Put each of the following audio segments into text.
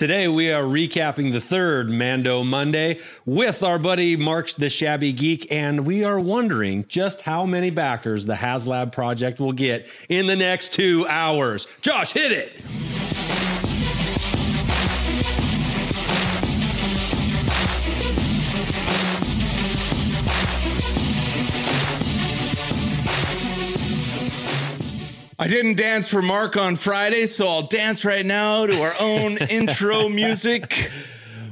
Today we are recapping the third Mando Monday with our buddy Mark the Shabby Geek, and we are wondering just how many backers the HasLab project will get in the next two hours. Josh, hit it. I didn't dance for Mark on Friday, so I'll dance right now to our own intro music.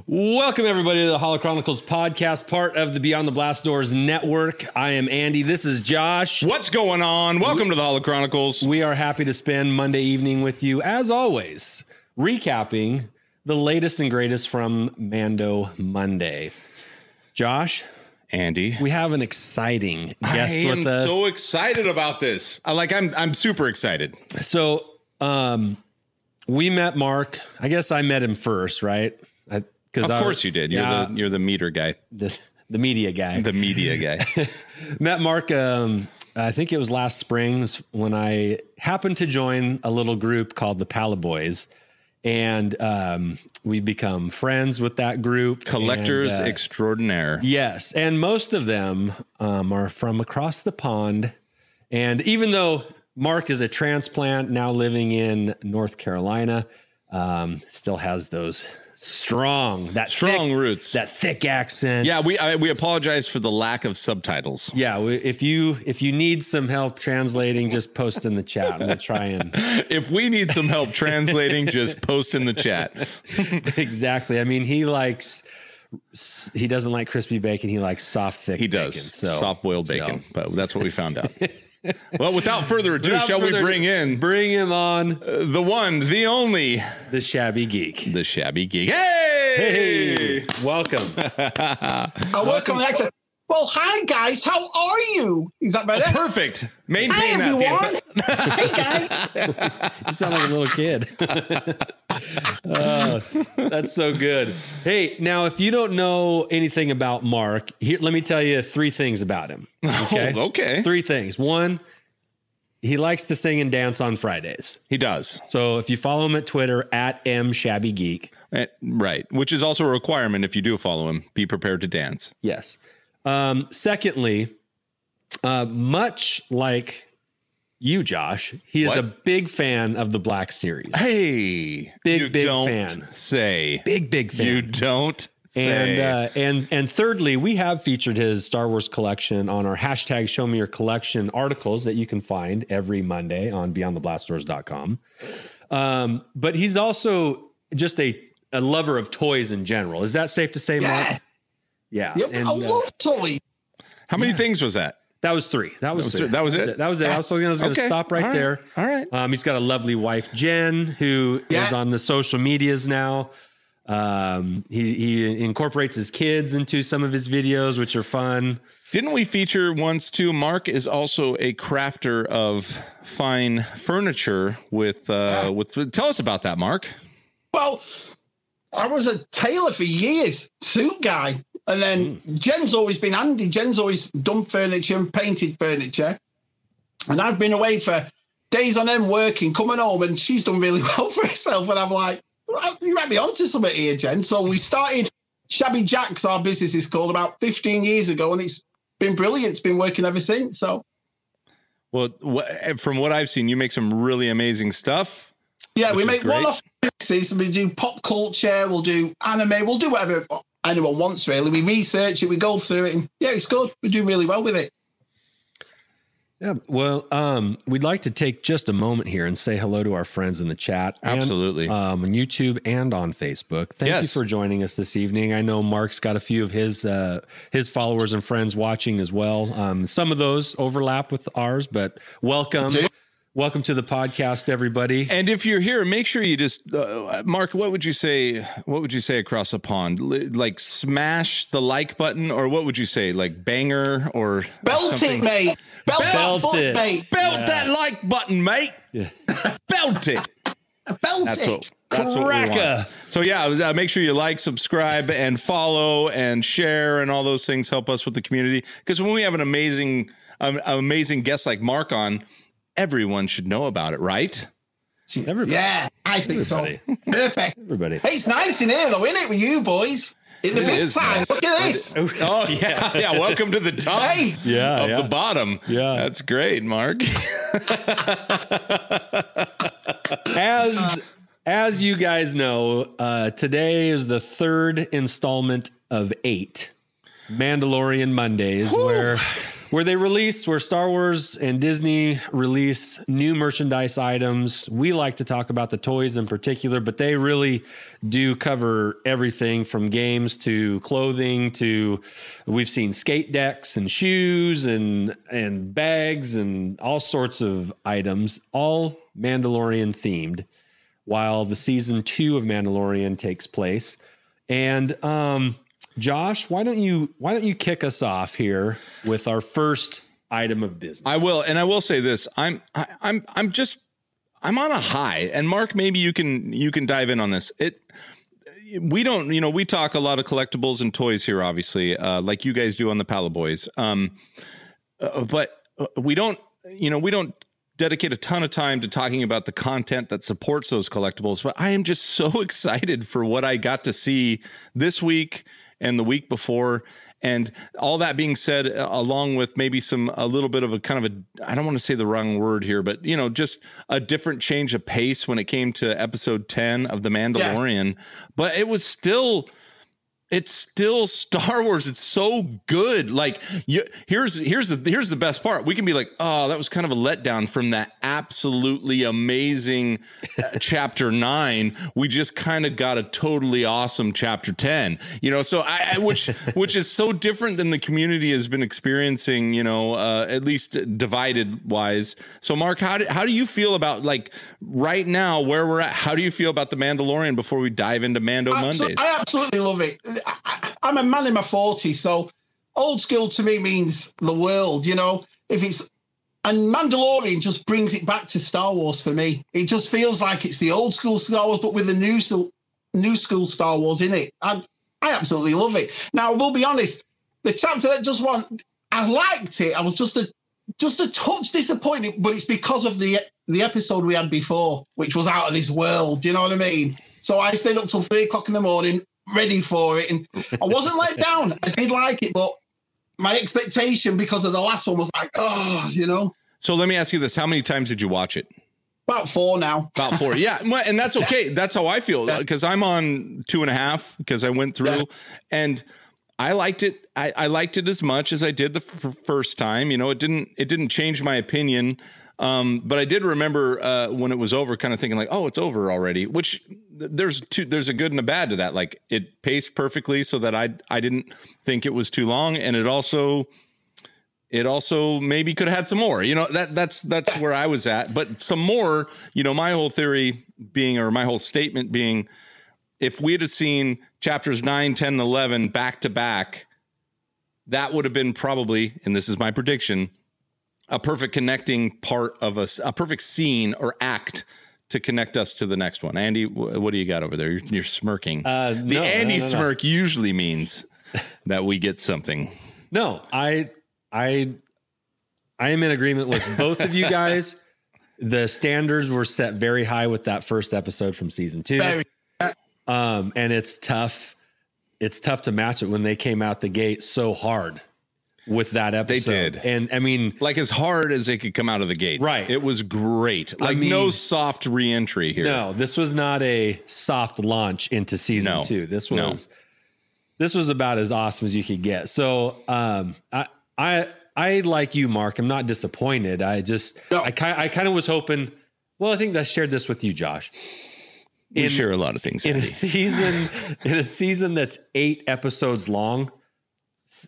Welcome, everybody, to the Hollow Chronicles podcast, part of the Beyond the Blast Doors network. I am Andy. This is Josh. What's going on? Welcome to the Hollow Chronicles. We are happy to spend Monday evening with you, as always, recapping the latest and greatest from Mando Monday. Josh, Andy, we have an exciting guest I am with us. so excited about this. I like. I'm. I'm super excited. So, um, we met Mark. I guess I met him first, right? Because of course you did. You're yeah, the you're the meter guy, the, the media guy, the media guy. met Mark. Um, I think it was last spring when I happened to join a little group called the Palaboys. And um, we've become friends with that group. Collectors and, uh, extraordinaire. Yes. And most of them um, are from across the pond. And even though Mark is a transplant now living in North Carolina, um, still has those strong. That strong thick, roots. that thick accent. Yeah we I, we apologize for the lack of subtitles. Yeah we, if you if you need some help translating just post in the chat. And we'll try and if we need some help translating just post in the chat. Exactly. I mean he likes he doesn't like crispy bacon. He likes soft thick he does. bacon, so soft boiled bacon so. but that's what we found out well, without further ado, without shall further we bring in bring him on uh, the one, the only, the shabby geek, the shabby geek. Hey, hey, welcome. I work on the accent. Well, hi guys, how are you? Is that better? Perfect. Maintain hi, that. Everyone. hey guys. you sound like a little kid. uh, that's so good. Hey, now if you don't know anything about Mark, here let me tell you three things about him. Okay. Oh, okay. Three things. One, he likes to sing and dance on Fridays. He does. So if you follow him at Twitter at m shabby geek, right, which is also a requirement if you do follow him, be prepared to dance. Yes. Um, secondly, uh, much like you, Josh, he is What? a big fan of the Black Series. Hey, Big, you big don't fan. Say Big, big fan. you don't. and say. uh, and and thirdly, we have featured his Star Wars collection on our hashtag Show Me Your Collection articles that you can find every Monday on BeyondTheBlastDoors.com. Um, but he's also just a a lover of toys in general. Is that safe to say, Mark? Yeah. Yeah. Yep, And, I uh, love toys. How many things was that? That was three. That was, was three. it. That was it? That was it. I was going to Okay. stop right All right. there. All right. Um, he's got a lovely wife, Jen, who is Yeah. on the social medias now. Um, he, he incorporates his kids into some of his videos, which are fun. Didn't we feature once too? Mark is also a crafter of fine furniture. With uh, with tell us about that, Mark. Well, I was a tailor for years, suit guy. And then hmm. Jen's always been handy. Jen's always done furniture and painted furniture. And I've been away for days on end working, coming home, and she's done really well for herself. And I'm like, well, you might be onto something here, Jen. So we started Shabby Jacks, our business is called, about 15 years ago, and it's been brilliant. It's been working ever since. So Well, from what I've seen, you make some really amazing stuff. Yeah, we make one-off mixes. We do pop culture. We'll do anime. We'll do whatever anyone wants. Really, we research it. We go through it, and yeah, it's good. We do really well with it. Yeah. Well, um, we'd like to take just a moment here and say hello to our friends in the chat. and, Absolutely. um, on YouTube and on Facebook. Thank Yes. you for joining us this evening. I know Mark's got a few of his uh, his followers and friends watching as well. Um, some of those overlap with ours, but welcome. Do. Welcome to the podcast, everybody. And if you're here, make sure you just uh, Mark. What would you say? What would you say across the pond? Li- Like smash the like button, or what would you say? Like banger or Belt something? it, mate. Belt, Belt that it. mate. Belt Yeah. that like button, mate. Yeah. Belt it. Belt That's it. what. That's what we Cracker. want. So yeah, uh, make sure you like, subscribe, and follow, and share, and all those things help us with the community. Because when we have an amazing, um, amazing guest like Mark on, everyone should know about it, right? Everybody. Yeah. I think Everybody. so. Perfect. Everybody. Hey, it's nice in here, though, isn't it, with you boys? In the It big is time. nice. Look at this. Oh yeah, yeah. Welcome to the top Hey. Yeah, of yeah. the bottom. Yeah. that's great, Mark. as as you guys know, uh, today is the third installment of eight Mandalorian Mondays, where where they release where Star Wars and Disney release new merchandise items. We like to talk about the toys in particular, but they really do cover everything from games to clothing to we've seen skate decks and shoes and and bags and all sorts of items, all Mandalorian themed while the season two of Mandalorian takes place. And um, Josh, why don't you why don't you kick us off here with our first item of business? I will, and I will say this: I'm, I, I'm, I'm just, I'm on a high. And Mark, maybe you can, you can dive in on this. It, we don't, you know, we talk a lot of collectibles and toys here, obviously, uh, like you guys do on the Pala Boys. Um, uh, but uh, we don't, you know, we don't dedicate a ton of time to talking about the content that supports those collectibles. But I am just so excited for what I got to see this week and the week before. And all that being said, uh, along with maybe some a little bit of a kind of a I don't want to say the wrong word here, but you know, just a different change of pace when it came to episode 10 of The Mandalorian. But it was still it's still Star Wars. It's so good. Like you, here's here's the here's the best part. We can be like, oh, that was kind of a letdown from that absolutely amazing uh, chapter nine. We just kind of got a totally awesome chapter ten. You know, so I, I which which is so different than the community has been experiencing. You know, uh, at least divided wise. So, Mark, how do how do you feel about like right now where we're at? How do you feel about the Mandalorian before we dive into Mando Abso- Mondays? I absolutely love it. I'm a man in my 40s, so old school to me means the world, you know. If it's and Mandalorian just brings it back to Star Wars for me. It just feels like it's the old school Star Wars, but with the new school, new school Star Wars in it. I, I absolutely love it. Now, we'll be honest, the chapter that just won, I liked it. I was just a just a touch disappointed, but it's because of the the episode we had before, which was out of this world. Do you know what I mean? So I stayed up till three o'clock in the morning, ready for it, and I wasn't let down. I did like it, but my expectation because of the last one was like, oh, you know, So let me ask you this: How many times did you watch it? about four now. About four. yeah, and that's okay. That's how I feel Yeah. because I'm on two and a half because I went through Yeah. and I liked it. I, I liked it as much as I did the f- first time. You know, it didn't it didn't change my opinion. Um, but I did remember uh, when it was over, kind of thinking like, "Oh, it's over already." Which there's two, there's a good and a bad to that. Like it paced perfectly, so that I I didn't think it was too long, and it also it also maybe could have had some more. You know, that that's that's where I was at. But some more, you know, my whole theory being or my whole statement being if we had seen chapters 9, 10, and 11 back to back, that would have been probably, and this is my prediction, a perfect connecting part of us, a perfect scene or act to connect us to the next one. Andy, wh- what do you got over there? You're, you're smirking. Uh, the no, Andy no, no, no. smirk usually means that we get something. No, I I I am in agreement with both of you guys. The standards were set very high with that first episode from season two. Um, and it's tough. It's tough to match it when they came out the gate so hard with that episode. They did. And I mean, like as hard as they could come out of the gate. Right. It was great. I Like no soft reentry here. no, this was not a soft launch into season No. two. This No. was this was about as awesome as you could get. So um I I I like you, Mark. I'm not disappointed. I just No. I kind I kind of was hoping. Well, I think I shared this with you, Josh. We share a lot of things. in a season in a season that's eight episodes long s-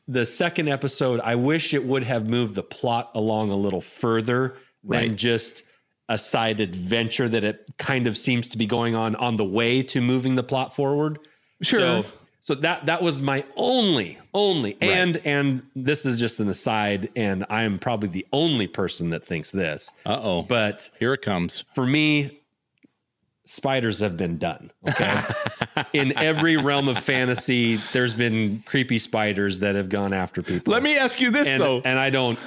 the second episode i wish it would have moved the plot along a little further than Right. just a side adventure that it kind of seems to be going on on the way to moving the plot forward Sure. so, so that that was my only only and and this is just an aside and i am probably the only person that thinks this Uh-oh. but Here it comes. for me, spiders have been done. Okay. In every realm of fantasy, there's been creepy spiders that have gone after people. Let me ask you this and, though. and I don't,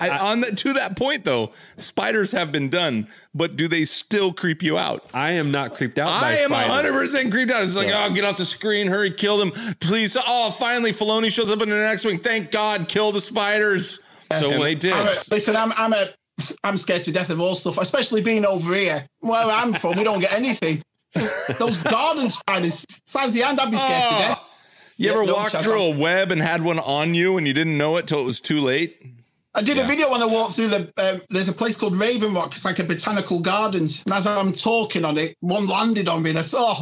I, on the, to that point though, spiders have been done, but do they still creep you out? I am not creeped out by I am 100 percent creeped out. It's like, oh, get off the screen, hurry, kill them, please. Oh, finally, Filoni shows up in the X-wing. Thank God, kill the spiders. So and what- they did. I'm a, listen, I'm I'm a I'm scared to death of all stuff, especially being over here. Where I'm from, we don't get anything. Those garden spiders, size of hand, I'd be scared to death. You Yeah, ever no walked chance. through a web and had one on you and you didn't know it till it was too late? I did Yeah. a video when I walked through the. Um, there's a place called Raven Rock. It's like a botanical gardens, and as I'm talking on it, one landed on me, and I saw.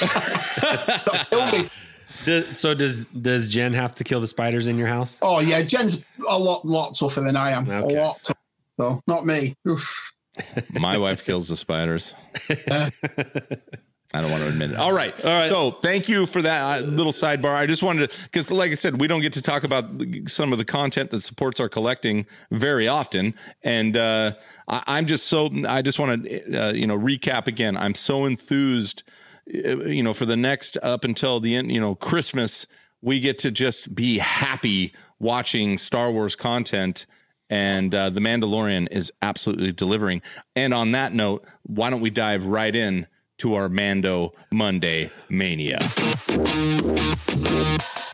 that killed me. Does- so does does Jen have to kill the spiders in your house? Oh yeah, Jen's a lot lot tougher than I am. Okay. A lot. Tougher. So not me. Oof. My wife kills the spiders. I don't want to admit it. All right. All right. So thank you for that uh, little sidebar. I just wanted to, because like I said, we don't get to talk about some of the content that supports our collecting very often. And uh, I, I'm just so, I just want to, uh, you know, recap again. I'm so enthused, uh, you know, for the next up until the end, you know, Christmas, we get to just be happy watching Star Wars content. And uh, The Mandalorian is absolutely delivering. And on that note, why don't we dive right in to our Mando Monday Mania?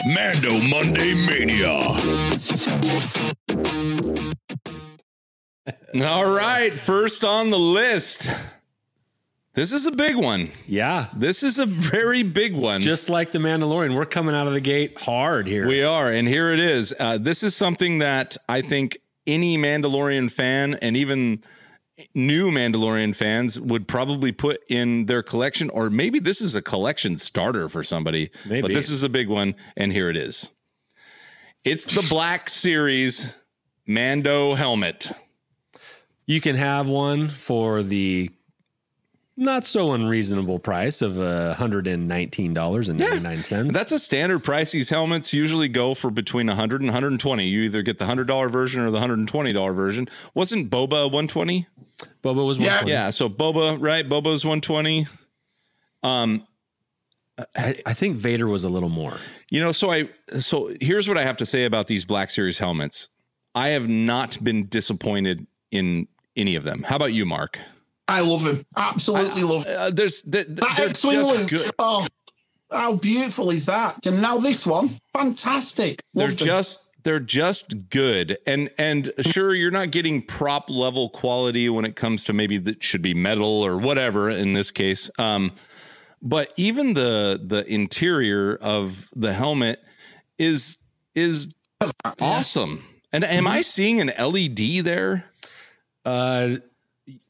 Mando Monday Mania. All right, first on the list. This is a big one. Yeah. This is a very big one. Just like the Mandalorian, we're coming out of the gate hard here. We are, and here it is. Uh, this is something that I think any Mandalorian fan and even new Mandalorian fans would probably put in their collection, or maybe this is a collection starter for somebody. Maybe. But this is a big one, and here it is. It's the Black Series Mando helmet. you can have one for the not so unreasonable price of uh, $119.99. That's a standard price. These helmets usually go for between 100 and 120. You either get the $100 version or the $120 version. Wasn't Boba 120? Boba was Yeah. one. Yeah, so Boba, right? Boba's 120. Um, I, I think Vader was a little more. you know, so I so here's what I have to say about these Black Series helmets. I have not been disappointed in any of them. How about you, Mark? I love him. Absolutely love him. Uh, there's they're, That they're X-wing just good. Oh, how beautiful is that? And now this one, fantastic. They're them. just they're just good and and sure you're not getting prop level quality when it comes to maybe that should be metal or whatever in this case um but even the the interior of the helmet is is awesome and am i seeing an led there Uh,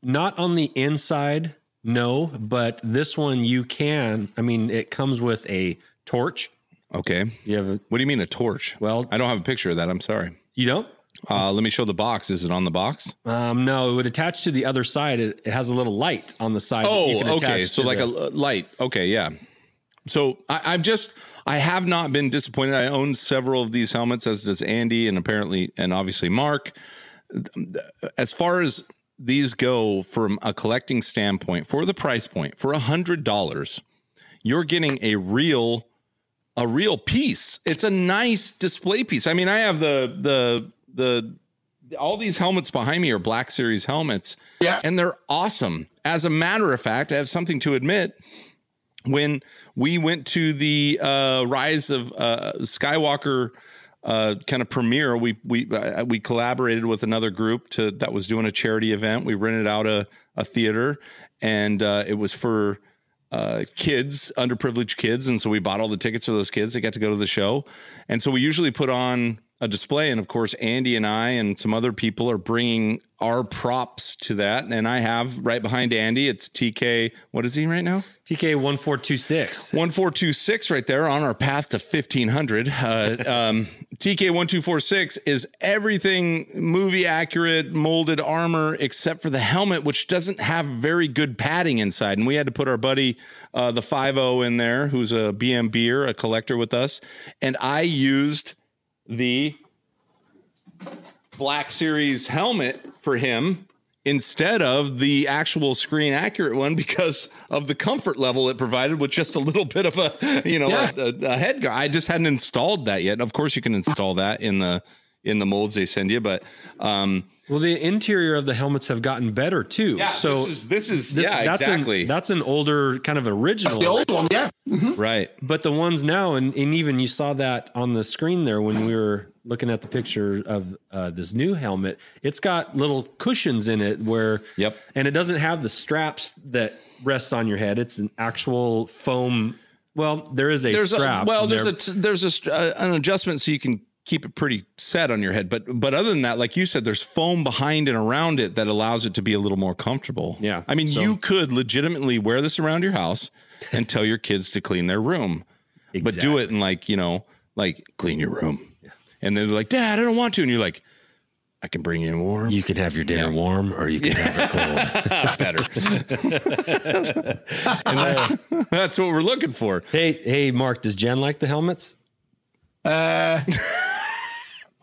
not on the inside, no, but this one you can. I mean, it comes with a torch. okay You have a, what do you mean a torch well, i don't have a picture of that i'm sorry you don't? uh let me show the box is it on the box Um, no, it would attach to the other side. It, it has a little light on the side. that you can Oh, okay. So like the- a light. Okay, yeah. So I, I'm just I have not been disappointed. I own several of these helmets, as does Andy, and apparently and obviously Mark. As far as these go from a collecting standpoint, for the price point, for a hundred dollars, you're getting a real a real piece. It's a nice display piece. I mean, I have the the the all these helmets behind me are Black Series helmets Yeah. and they're awesome. As a matter of fact, I have something to admit. When we went to the uh, Rise of uh, Skywalker uh, kind of premiere, we we uh, we collaborated with another group to that was doing a charity event. We rented out a a theater, and uh, it was for uh, kids, underprivileged kids, and so we bought all the tickets for those kids. They got to go to the show, and so we usually put on a display. And of course, Andy and I and some other people are bringing our props to that. And I have right behind Andy, it's TK. What is he right now? TK one four two six. 1426 right there on our path to 1500. Uh, um, TK1246 is everything movie accurate molded armor except for the helmet, which doesn't have very good padding inside. And we had to put our buddy, uh, the 5 in there, who's a BM beer, a collector with us. And I used the Black Series helmet for him instead of the actual screen accurate one because of the comfort level it provided with just a little bit of a you know Yeah. a, a, a head guard. I just hadn't installed that yet. Of course, you can install that in the in the molds they send you. But um, Well, the interior of the helmets have gotten better too. Yeah, so this is this is this- yeah that's exactly An, that's an older kind of original. The old one, yeah. Mhm. right. but the ones now, and, and even you saw that on the screen there when we were looking at the picture of uh, this new helmet. It's got little cushions in it where, Yep. and it doesn't have the straps that rests on your head. It's an actual foam. Well, there is a There's strap. a, well, there's they're- a t- there's a st- uh, an adjustment so you can keep it pretty set on your head. But but other than that, like you said, there's foam behind and around it that allows it to be a little more comfortable. Yeah, I mean, so- you could legitimately wear this around your house and tell your kids to clean their room, but do it in like you know like clean your room. And they're like, Dad, I don't want to, and you're like, I can bring you in warm. You can have your dinner warm, or you can have it cold. better. and that- that's what we're looking for. hey, hey, Mark, does Jen like the helmets? Uh,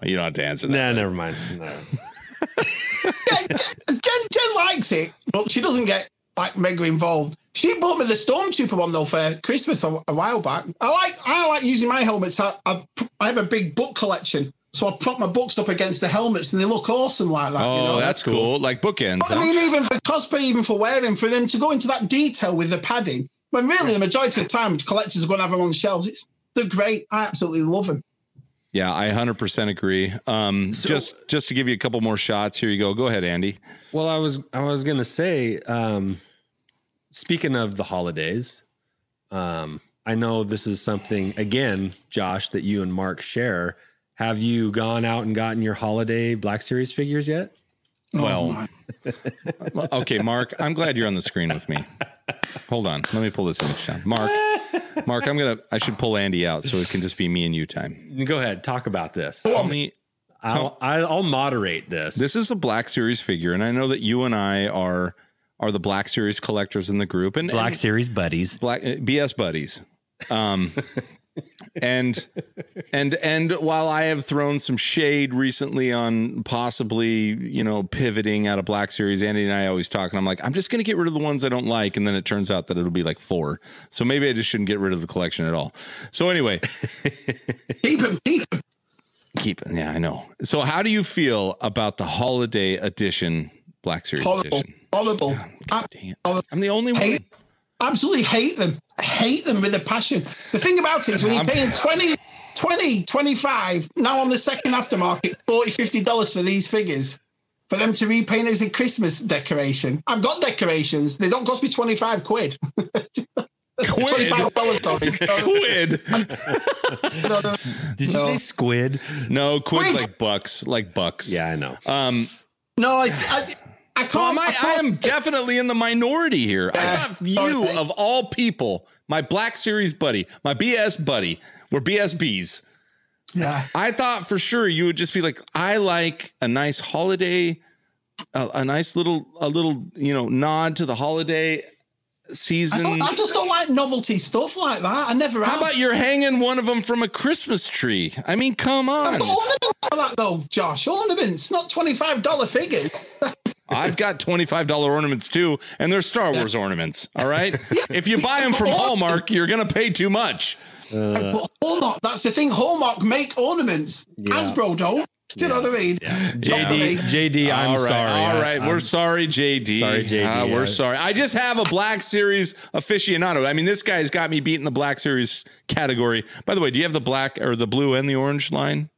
You don't have to answer that. Nah, never mind. No. yeah, Jen, Jen likes it, but she doesn't get like mega involved. She bought me the Stormtrooper one though for Christmas a, a while back. I like I like using my helmets. I, I I have a big book collection, so I prop my books up against the helmets, and they look awesome like that. Oh, you know? that's cool. Like bookends. I huh? mean, even for cosplay, even for wearing, for them to go into that detail with the padding, when really the majority of the time collectors are going to have them on shelves. It's they're great. I absolutely love them. Yeah, I 100% agree. Um, just just to give you a couple more shots, here you go. Go ahead, Andy. Well, I was I was gonna say, um, speaking of the holidays, um, I know this is something again, Josh, that you and Mark share. Have you gone out and gotten your holiday Black Series figures yet? Well, okay, Mark, I'm glad you're on the screen with me. Hold on, let me pull this image down. Mark, Mark, I'm gonna. I should pull Andy out so it can just be me and you time. Go ahead, talk about this. Tell me, I'll, I'll moderate this. this is a Black Series figure, and I know that you and I are are the Black Series collectors in the group, and Black and Series buddies. Black uh, BS buddies. Um, and and and while I have thrown some shade recently on possibly you know pivoting out of Black Series, Andy and I always talk, and I'm like, I'm just going to get rid of the ones I don't like, and then it turns out that it'll be like four. So maybe I just shouldn't get rid of the collection at all. So anyway, Keep them, keep them. keep it. Yeah, I know. So how do you feel about the holiday edition Black Series Horrible, edition? horrible. I, Dang it. I'm the only one. Hate, absolutely hate them. I hate them with a passion. The thing about it is when you're paying 20, 20, 25, now on the second aftermarket, 40 $50 for these figures, for them to repaint as a Christmas decoration. I've got decorations. They don't cost me 25 quid. Quid. $25, sorry. Quid. No, no. Did you No. say squid? No, quid's Quid. like bucks, like bucks. Yeah, I know. Um, No, it's I, I. So am I, I can't- am definitely in the minority here. I Yeah. thought you, of all people, my Black Series buddy, my BS buddy, were BSBs. Yeah. I thought for sure you would just be like, I like a nice holiday, a, a nice little, a little, you know, nod to the holiday season. don't, I just don't like novelty stuff like that. I never How have. about you're hanging one of them from a Christmas tree? I mean, come on. I've got ornaments for that though, Josh. Ornaments, not twenty-five dollar figures. I've got $25 ornaments too, and they're Star Wars ornaments. All right. If you buy them from Hallmark, you're going to pay too much. but Hallmark, that's the thing. Hallmark make ornaments. Hasbro don't. Do you know what I mean? JD, JD, I'm All right, sorry. All right, I- right, I'm- we're sorry, JD. Sorry, JD, Ah, we're yeah. sorry. I just have a Black Series aficionado. I mean, this guy's got me beat in the Black Series category. By the way, do you have the black or the blue and the orange line?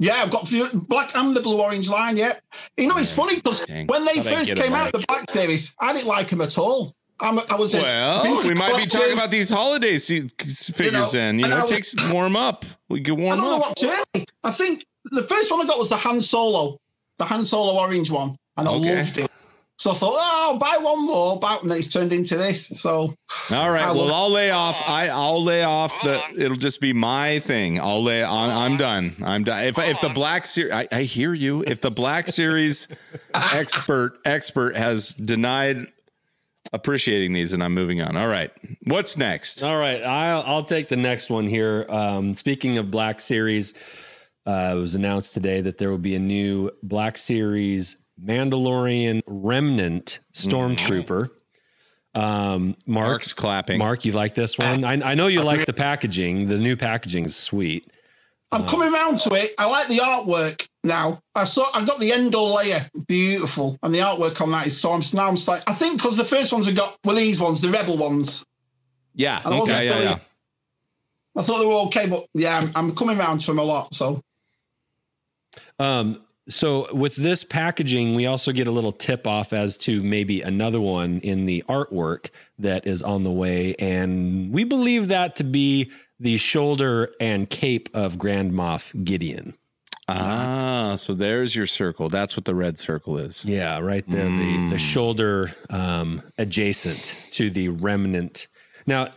Yeah, I've got few- black and the blue orange line. Yeah, you know it's funny because when they first get came out, the black series, I didn't like them at all. I'm, I was Well, we might be talking about these holiday figures. know, then you know, it was- takes warm up. We I warm don't know up. what to say. I think the first one I got was the Han Solo, the Han Solo orange one, and I Okay. loved it. So I thought, oh, I'll buy one more, buy, and then it's turned into this. So All right. I Well, will- I'll lay off. I I'll lay off the. It'll just be my thing. I'll lay. I'm, I'm done. I'm done. If if the black series, I, I hear you. If the black series expert expert has denied appreciating these, and I'm moving on. All right. What's next? All right, I'll, I'll take the next one here. Um, speaking of Black Series, uh, it was announced today that there will be a new Black Series Mandalorian Remnant Stormtrooper. Um, Mark, Mark's clapping. Mark, you like this one? I, I know you like the packaging. The new packaging is sweet. I'm coming round to it. I like the artwork now. I saw I've got the Endor layer, beautiful, and the artwork on that is so I'm now I'm like I think because the first ones I got were these ones, the Rebel ones. Yeah. And I wasn't Okay. Yeah. really- Yeah. I thought they were okay, but yeah, I'm, I'm coming round to them a lot. So Um, so with this packaging, we also get a little tip off as to maybe another one in the artwork that is on the way, and we believe that to be the shoulder and cape of Grand Moff Gideon. Ah, so there's your circle. That's what the red circle is. Yeah, right there, the the shoulder um, adjacent to the remnant. Now,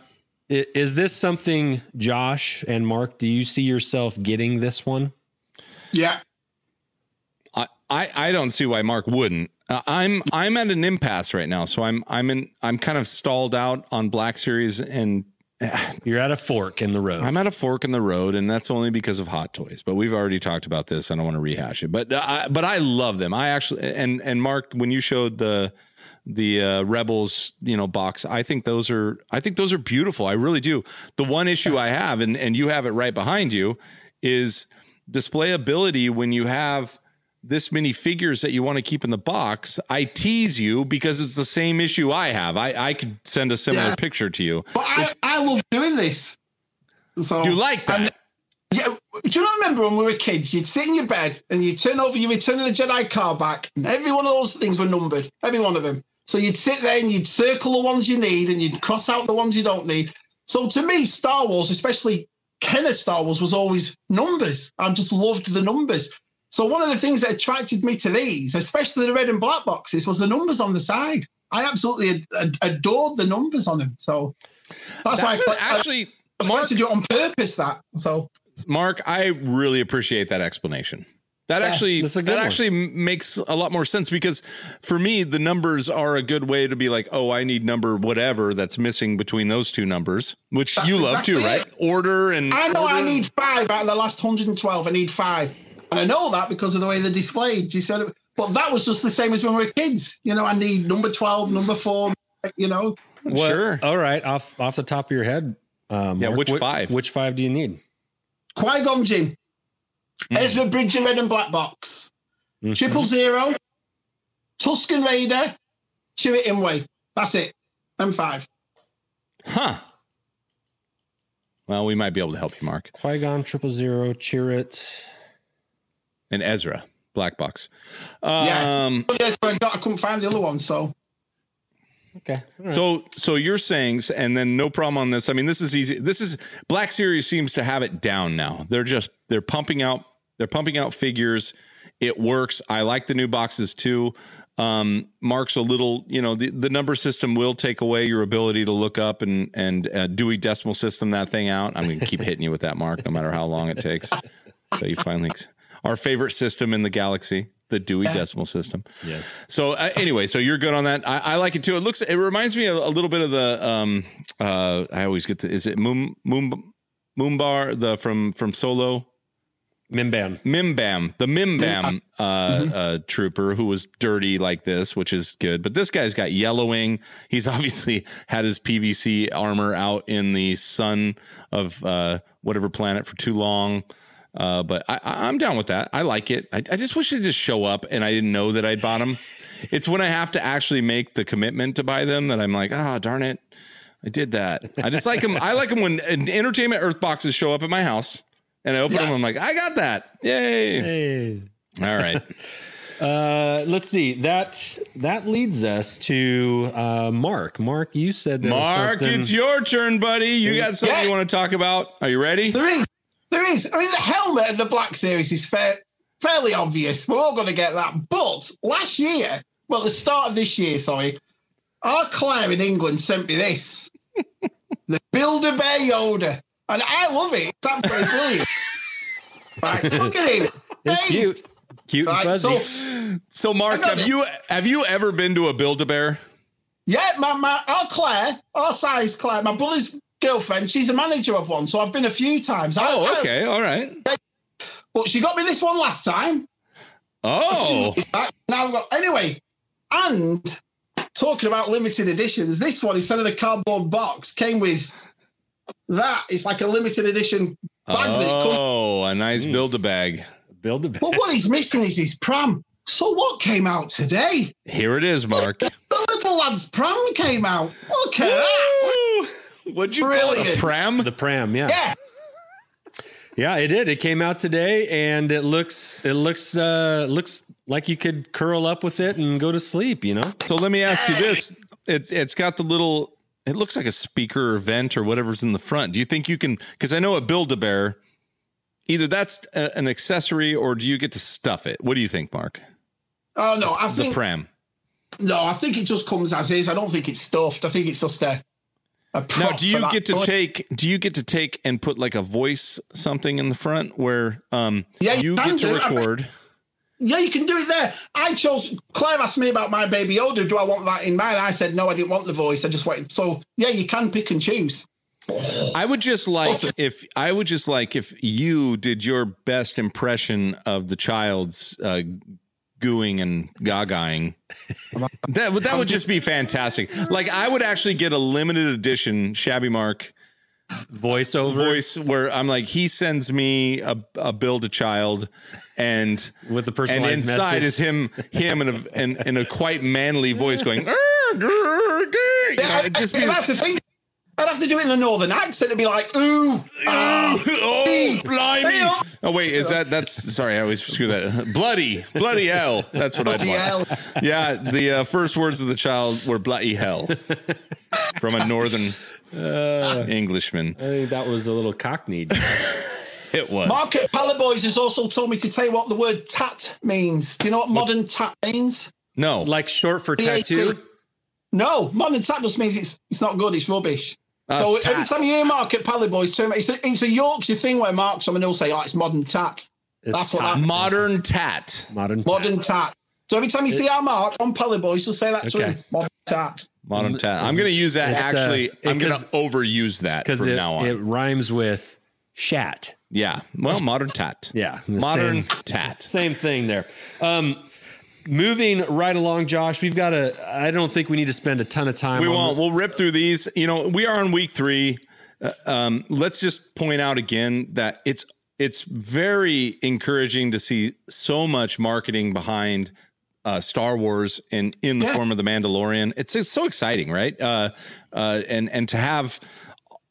is this something, Josh and Mark? Do you see yourself getting this one? yeah, I, I, don't see why Mark wouldn't. Uh, I'm I'm at an impasse right now, so I'm I'm in I'm kind of stalled out on Black Series, and You're at a fork in the road. I'm at a fork in the road, and that's only because of Hot Toys. But we've already talked about this. I don't want to rehash it, but uh, I, but I love them. I actually and and Mark, when you showed the the uh, Rebels, you know, box, I think those are I think those are beautiful. I really do. The one issue I have, and and you have it right behind you, is displayability when you have this many figures that you want to keep in the box. I tease you because it's the same issue I have. I I could send a similar Yeah. picture to you. but I, I love doing this. So You like that? yeah, do you remember when we were kids? You'd sit in your bed and you'd turn over your Return of the Jedi card back, and every one of those things were numbered, every one of them. So you'd sit there and you'd circle the ones you need and you'd cross out the ones you don't need. So to me, Star Wars, especially Kenner Star Wars, was always numbers. I just loved the numbers. So one of the things that attracted me to these, especially the red and black boxes, was the numbers on the side. I absolutely ad- ad- adored the numbers on them. So that's, why I, That's put- a- actually, I, I Mark, to do it on purpose. That so Mark, I really appreciate that explanation. That Yeah, actually that one. actually makes a lot more sense because for me the numbers are a good way to be like, oh, I need number whatever that's missing between those two numbers, which That's you love too, right? it. Order and I know I need five out of the last 112. I need five. And I know that because of the way they're displayed. You said, but that was just the same as when we were kids. You know, I need number 12, number four, you know. What- Sure. All right, off off the top of your head. Um, Yeah, which five? Which five do you need? Qui Gon Jinn, Hmm. Ezra Bridger Red and Black Box, Mhm. Triple Zero, Tusken Raider, Chirrut Imwe. That's it. I'm five. Huh. Well, we might be able to help you, Mark. Qui Gon, Triple Zero, Chirrut. And Ezra, Black Box. Yeah. Um yeah, I, I couldn't find the other one. So Okay. all right. So so you're saying, and then no problem on this. I mean, this is easy. This is Black Series seems to have it down now. They're just they're pumping out they're pumping out figures. It works. I like the new boxes too. Um, Mark's a little, you know, the, the number system will take away your ability to look up and and uh, Dewey Decimal System that thing out. I'm going to keep hitting you with that, Mark, no matter how long it takes. So you finally, our favorite system in the galaxy, the Dewey Decimal System. yes. So uh, anyway, so you're good on that. I, I like it too. It looks. It reminds me a, a little bit of the. Um, uh, I always get to. Is it Moon Moon Moonbar the from from Solo Mimban. Mimban the Mimban uh, uh, trooper who was dirty like this, which is good. But this guy's got yellowing. He's obviously had his PVC armor out in the sun of uh, whatever planet for too long. Uh, but I, I- I'm down with that. I like it. I, I just wish they'd just show up and I didn't know that I'd bought them. It's when I have to actually make the commitment to buy them that I'm like, ah, darn it. I did that. I just like them. I like them when entertainment earth boxes show up at my house and I open Yeah. them. I'm like, I got that. Yay. Hey. All right. Uh, let's see. That that leads us to uh, Mark. Mark, you said there Mark, something- it's your turn, buddy. You got something Yeah. you want to talk about? Are you ready? there is, there is. I mean, the helmet of the Black Series is fair, fairly obvious. We're all going to get that. But last year, well, the start of this year, sorry, our Claire in England sent me this the Build a Bear Yoda. And I love it. It's absolutely brilliant. right, look at him. It's Hey, cute, cute and fuzzy. so So, Mark, have it. you have you ever been to a Build a Bear? Yeah, my, my our Claire, our size Claire, my brother's girlfriend, she's a manager of one, so I've been a few times. Oh, I- okay, all right. but she got me this one last time. Oh, Now I've got anyway, and talking about limited editions, this one instead of the cardboard box came with that. It's like a limited edition bag that comes. Oh, a nice hmm. build a bag. Build a bag. But what he's missing is his pram. So what came out today? Here it is, Mark. The little lad's pram came out. Look at that. What'd you call it? Brilliant. A pram? the pram, yeah. Yeah. Yeah, it did. It came out today and it looks it looks uh looks like you could curl up with it and go to sleep, you know? So let me ask you this: it's it's got the little. It looks like a speaker or vent or whatever's in the front. Do you think you can? Because I know a Build a Bear, either that's a, an accessory or do you get to stuff it? What do you think, Mark? Oh no, I The think pram. no, I think it just comes as is. I don't think it's stuffed. I think it's just a a Now, do you get to toy. take? Do you get to take and put like a voice something in the front where um Yeah, you you get to do. I bet- record? Yeah, you can do it there. I chose. Claire asked me about my baby Yoda. Do I want that in mine? I said no. I didn't want the voice. I just wanted. So yeah, you can pick and choose. I would just like if I would just like if you did your best impression of the child's uh, gooing and gagaing. that would that would just be fantastic. Like I would actually get a limited edition Shabby Mark Voiceover voice where I'm like he sends me a, a build a child and with the and personalized inside message. is him him in a in, in a quite manly voice going "Arr, grr, grr," you know, just be that's the thing. I'd have to do it in the northern accent. It'd be like, ooh, ah, oh, blimey. Hey, oh. Oh, wait, is that, that's, sorry, I always screw that. Bloody, bloody hell. That's what I'd want. hell. Yeah, the uh, first words of the child were bloody hell from a northern Englishman. I think that was a little cockneyed. It was. Market Palaboys has also told me to tell you what the word tat means. Do you know what modern tat means? No. like short for T-A-T. tattoo. No, modern tat just means it's it's not good. It's rubbish. That's so tat. every time you hear Market Palaboys term, it's a, it's a Yorkshire thing where Mark someone will say, "Oh, it's modern tat." It's That's what that- Modern tat. modern Modern tat. So every time you see our Mark on Palaboys, you'll say that to Okay. him. Modern tat. Modern tat. I'm going to use that It's, uh, actually. I'm going to overuse that because from it, now on. it rhymes with shat. yeah. Well, modern tat. Yeah, Modern same- tat. Same thing there. Um, moving right along, Josh. We've got a. I don't think we need to spend a ton of time. We on won't. We'll rip through these. You know, we are on week three. Uh, um, let's just point out again that it's it's very encouraging to see so much marketing behind uh, Star Wars and in the Yeah. form of the Mandalorian. It's, it's so exciting, right? Uh, uh, and and to have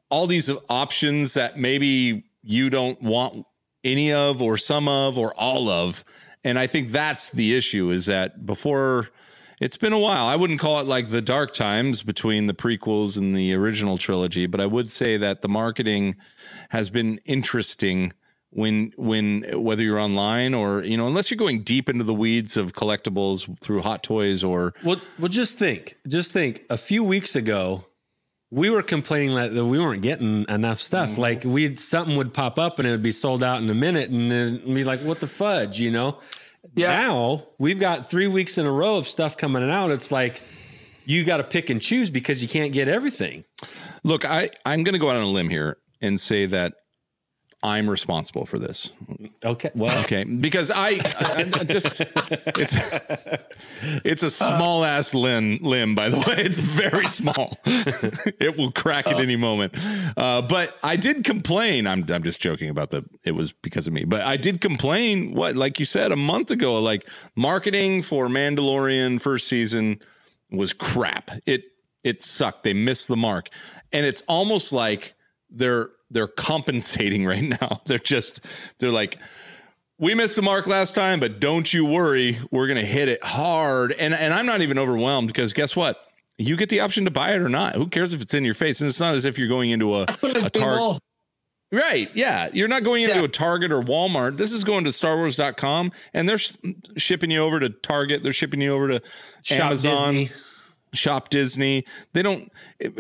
all these options that maybe you don't want any of or some of or all of and i think that's the issue is that before it's been a while i wouldn't call it like the dark times between the prequels and the original trilogy but i would say that the marketing has been interesting when when whether you're online or you know unless you're going deep into the weeds of collectibles through hot toys or Well, well, just think, just think. A few weeks ago, we were complaining that we weren't getting enough stuff. Mm-hmm. Like we'd something would pop up and it would be sold out in a minute, and then be like, "What the fudge?" You know. Yeah. Now we've got three weeks in a row of stuff coming out. It's like you got to pick and choose because you can't get everything. Look, I I'm going to go out on a limb here and say that I'm responsible for this. Okay. Well, Okay, because I, I, I just it's it's a small ass limb limb. By the way, it's very small. it will crack at any moment. Uh, but I did complain. I'm I'm just joking about the. It was because of me, but I did complain. What, like you said a month ago, like marketing for Mandalorian first season was crap. It it sucked. They missed the mark, and it's almost like they're they're compensating right now. They're just they're like we missed the mark last time, but don't you worry, we're gonna hit it hard. And and I'm not even overwhelmed because guess what? You get the option to buy it or not. Who cares if it's in your face? And it's not as if you're going into a, a target. Right. Yeah. You're not going into Yeah. a Target or Walmart. This is going to starwars.com and they're sh- shipping you over to Target. They're shipping you over to Shop Amazon, Disney. Shop Disney. They don't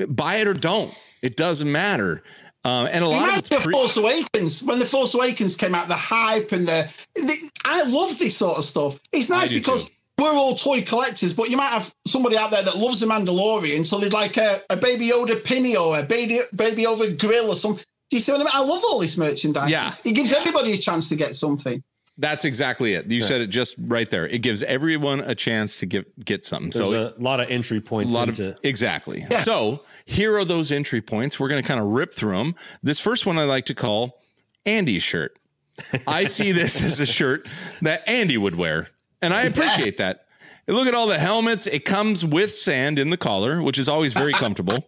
buy it or don't. It doesn't matter. Um, and a lot of Reminds it's me pre- Force Awakens. When the Force Awakens came out, the hype and the, the I love this sort of stuff. It's nice because too. we're all toy collectors, but you might have somebody out there that loves the Mandalorian, so they'd like a, a Baby Yoda pinny or a baby Baby Yoda grill or something. Do you see what I mean? I love all this merchandise. Yeah. It gives everybody a chance to get something. That's exactly it. You said it just right there. It gives everyone a chance to get get something. there's so a lot of entry points a lot into. of exactly. Yeah. So here are those entry points. We're going to kind of rip through them. This first one I like to call Andy's shirt. I see this as a shirt that Andy would wear, and I appreciate that. Look at all the helmets. It comes with sand in the collar, which is always very comfortable.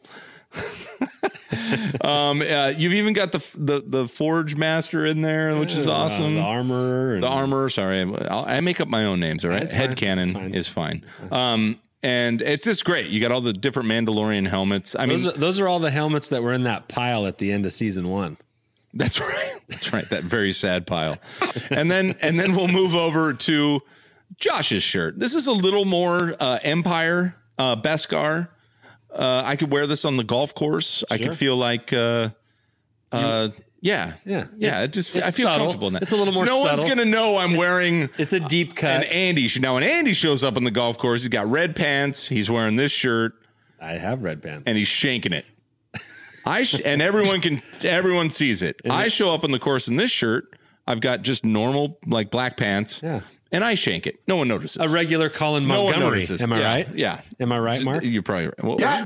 um, uh, you've even got the, the the Forge Master in there, which is awesome. the armor. The armor. Sorry, I'll, I make up my own names. All right, head fine. cannon fine. is fine. Um, and it's just great. You got all the different Mandalorian helmets. I mean, Those are, those are all the helmets that were in that pile at the end of season one. that's right. That's right. That very sad pile. And then and then we'll move over to Josh's shirt. This is a little more uh, Empire uh, Beskar. Uh, I could wear this on the golf course. I could feel like. Uh, uh, yeah, Yeah. yeah. It's- It just it's I feel subtle. comfortable that. It's a little more No one's gonna know I'm wearing It's a deep cut. And Andy should now when Andy shows up on the golf course, he's got red pants, he's wearing this shirt, I have red pants. and he's shanking it. I sh- and everyone can everyone sees it. I show up on the course in this shirt. I've got just normal like black pants. Yeah. And I shank it. No one notices. A regular Colin Montgomerie. no one notices. Am I Yeah, right? Yeah. Am I right, Mark? You're probably right. Well, Yeah.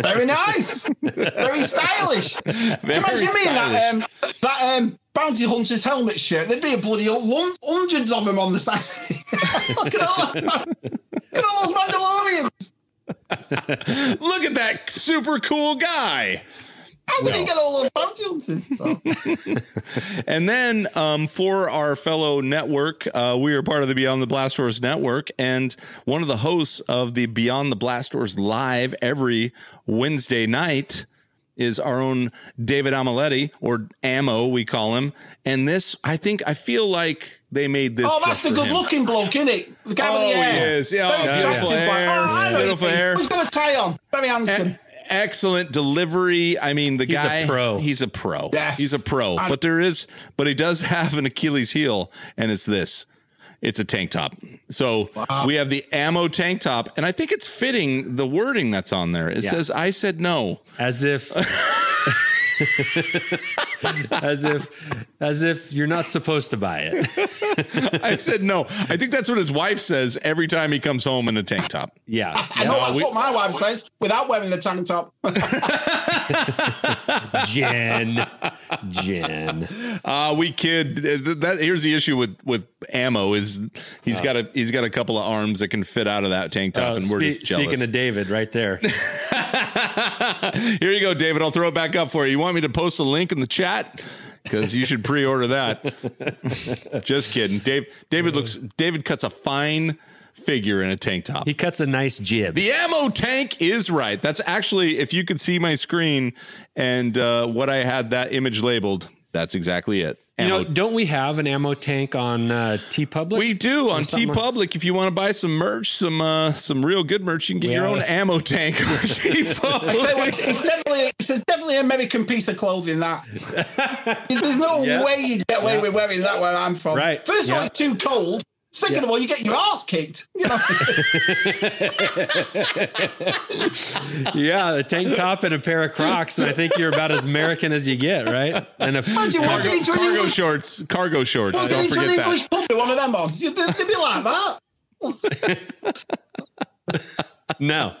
Very nice. Very stylish. very Imagine me in that um, that um, bounty hunter's helmet shirt. There'd be a bloody one, hundreds of them on the side. look, at all, look at all those Mandalorians. Look at that super cool guy. How did No. he get all those? Oh. And then um, for our fellow network, uh, we are part of the Beyond the Blast Doors network, and one of the hosts of the Beyond the Blast Doors live every Wednesday night is our own David Amaletti, or Ammo, we call him. And this, I think, I feel like they made this. oh, that's the good him. looking bloke, isn't it? The guy with Oh, the he hair. is. Yeah, Very beautiful attractive guy. hair, Oh, I know beautiful hair. Who's got a tie on? Very handsome. Excellent delivery. I mean, the He's a guy, pro. He's a pro. Yeah. He's a pro. I- but there is, but he does have an Achilles heel, and it's this. It's a tank top. So we have the ammo tank top, and I think it's fitting the wording that's on there. It Yeah. says, "I said no." As if as if as if you're not supposed to buy it. I said no. I think that's what his wife says every time he comes home in a tank top. Yeah. I know that's we- what my wife says without wearing the tank top. Jen. Jen. Uh, we kid. That, that here's the issue with with ammo is he's got a he's got a couple of arms that can fit out of that tank top, Uh, and we're just jealous. speaking of David, right there. Here you go, David. I'll throw it back up for you. You want me to post a link in the chat? Because you should pre-order that. Just kidding. Dave David looks David cuts a fine figure in a tank top. He cuts a nice jib. the ammo tank is right. That's actually, if you could see my screen and uh, what I had that image labeled, that's exactly it. you Ammo know, don't we have an ammo tank on uh, TeePublic? we do on TeePublic. If you want to buy some merch, some uh, some real good merch, you can get your Yeah. own ammo tank on T I tell you what, Public. it's, it's definitely it's a definitely an American piece of clothing. That there's no Yeah. way you'd get away with wearing that where I'm from. Right. First of all, it's too cold. Second Yeah. of all, you get your ass kicked. You know, yeah, a tank top and a pair of Crocs, and I think you're about as American as you get, right? And a imagine walking Cargo, into an cargo English, shorts, cargo shorts. walking Don't into an forget that. English pub with one of them on. You'd, they'd be like that. no.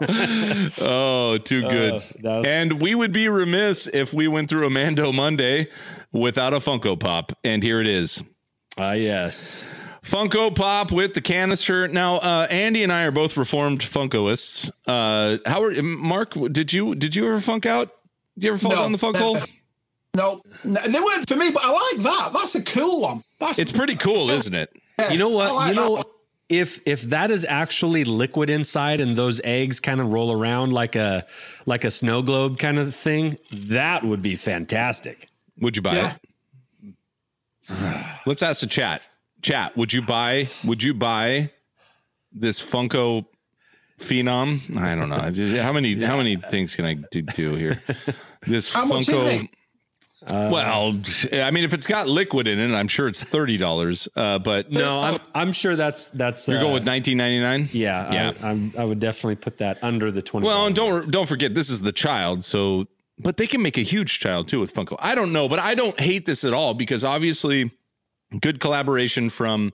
Oh, too good. Uh, was- and we would be remiss if we went through a Mando Monday without a Funko Pop. And here it is. Ah, yes. Funko Pop with the canister. Now, uh, Andy and I are both reformed Funkoists. Uh, how are Mark, did you did you ever funk out? Did you ever fall No, down the Funko? never. No, no, they weren't for me, but I like that. That's a cool one. That's It's pretty cool, isn't it? yeah, You know what? like you know if if that is actually liquid inside and those eggs kind of roll around like a like a snow globe kind of thing, that would be fantastic. Would you buy Yeah. it? Let's ask the chat. Chat, would you buy? Would you buy this Funko Phenom? I don't know. How many? How many things can I do, do here? This How much is Funko. it? well, I mean, if it's got liquid in it, I'm sure it's thirty dollars. Uh, but No, I'm I'm sure that's that's you're uh, going with nineteen ninety nine. yeah Yeah. I, I'm, I would definitely put that under the twenty. Well, and don't don't forget this is the child, so but they can make a huge child too with Funko. I don't know, but I don't hate this at all because obviously good collaboration from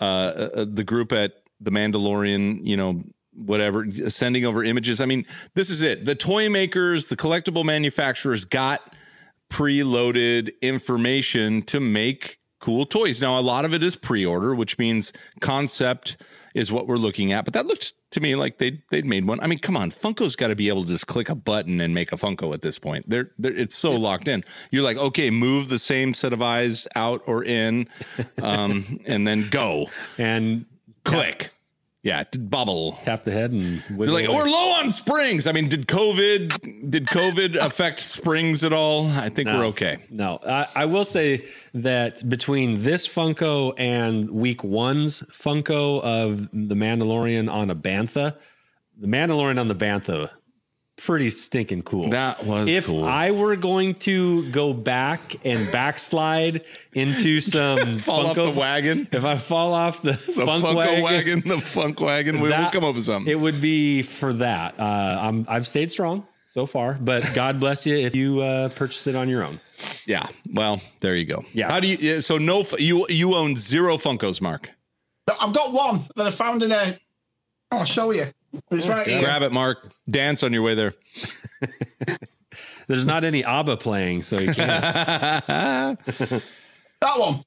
uh, uh, the group at the Mandalorian, you know, whatever, sending over images. I mean, this is it. The toy makers, the collectible manufacturers got preloaded information to make cool toys. Now, a lot of it is pre-order, which means concept is what we're looking at. But that looked to me like they they'd made one. I mean, come on, Funko's got to be able to just click a button and make a Funko at this point. They're, they're it's so locked in. You're like, okay, move the same set of eyes out or in, um, and then go and click. Yeah, bubble. tap the head and They're like, we're low on springs. I mean, did COVID did COVID affect springs at all? I think we're okay. No, I, I will say that between this Funko and Week One's Funko of the Mandalorian on a Bantha, the Mandalorian on the Bantha, pretty stinking cool. That was if cool. I were going to go back and backslide into some Fall off the wagon. if I fall off the, The funk Funko wagon, wagon. the funk wagon. We, will come up with something. It would be for that. Uh, I'm I've stayed strong so far, but God bless you if you uh, purchase it on your own. yeah. Well, there you go. Yeah. How do you? So no, you you own zero Funkos, Mark. I've got one that I found in a. I'll show you. It's right here. Grab it, Mark. Dance on your way there. There's not any ABBA playing, so you can't. That one. Oh,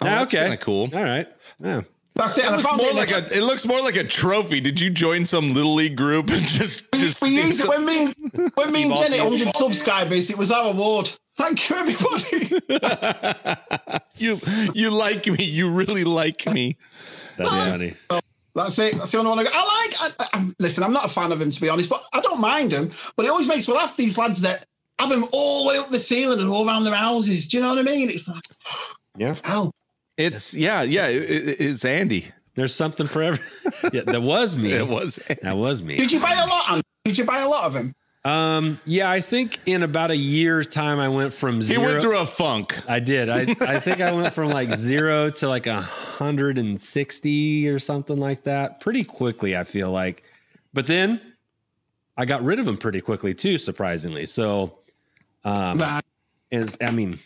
ah, that's okay, kinda cool. All right. Yeah. That's it. It looks more like a. It looks more like a trophy. Did you join some little league group and just just? we used it when me when me and Jenny team. 100 subscribers. It was our award. Thank you, everybody. you you like me. You really like me. That's funny. That's it. That's the only one I got. I like. I, I, listen, I'm not a fan of him to be honest, but I don't mind him. But it always makes me laugh. These lads that have him all the way up the ceiling and all around their houses. Do you know what I mean? It's like, Yeah. oh, It's yeah yeah. It, it- it's Andy. There's something for every. yeah, that was me. It was. That was me. did you buy a lot? Andy? Did you buy a lot of him? Um. Yeah, I think in about a year's time, I went from zero. He zero. went through a funk. I did. I I think I went from like zero to like a hundred and sixty or something like that pretty quickly. I feel like, but then I got rid of them pretty quickly too, surprisingly. So, um, is I mean,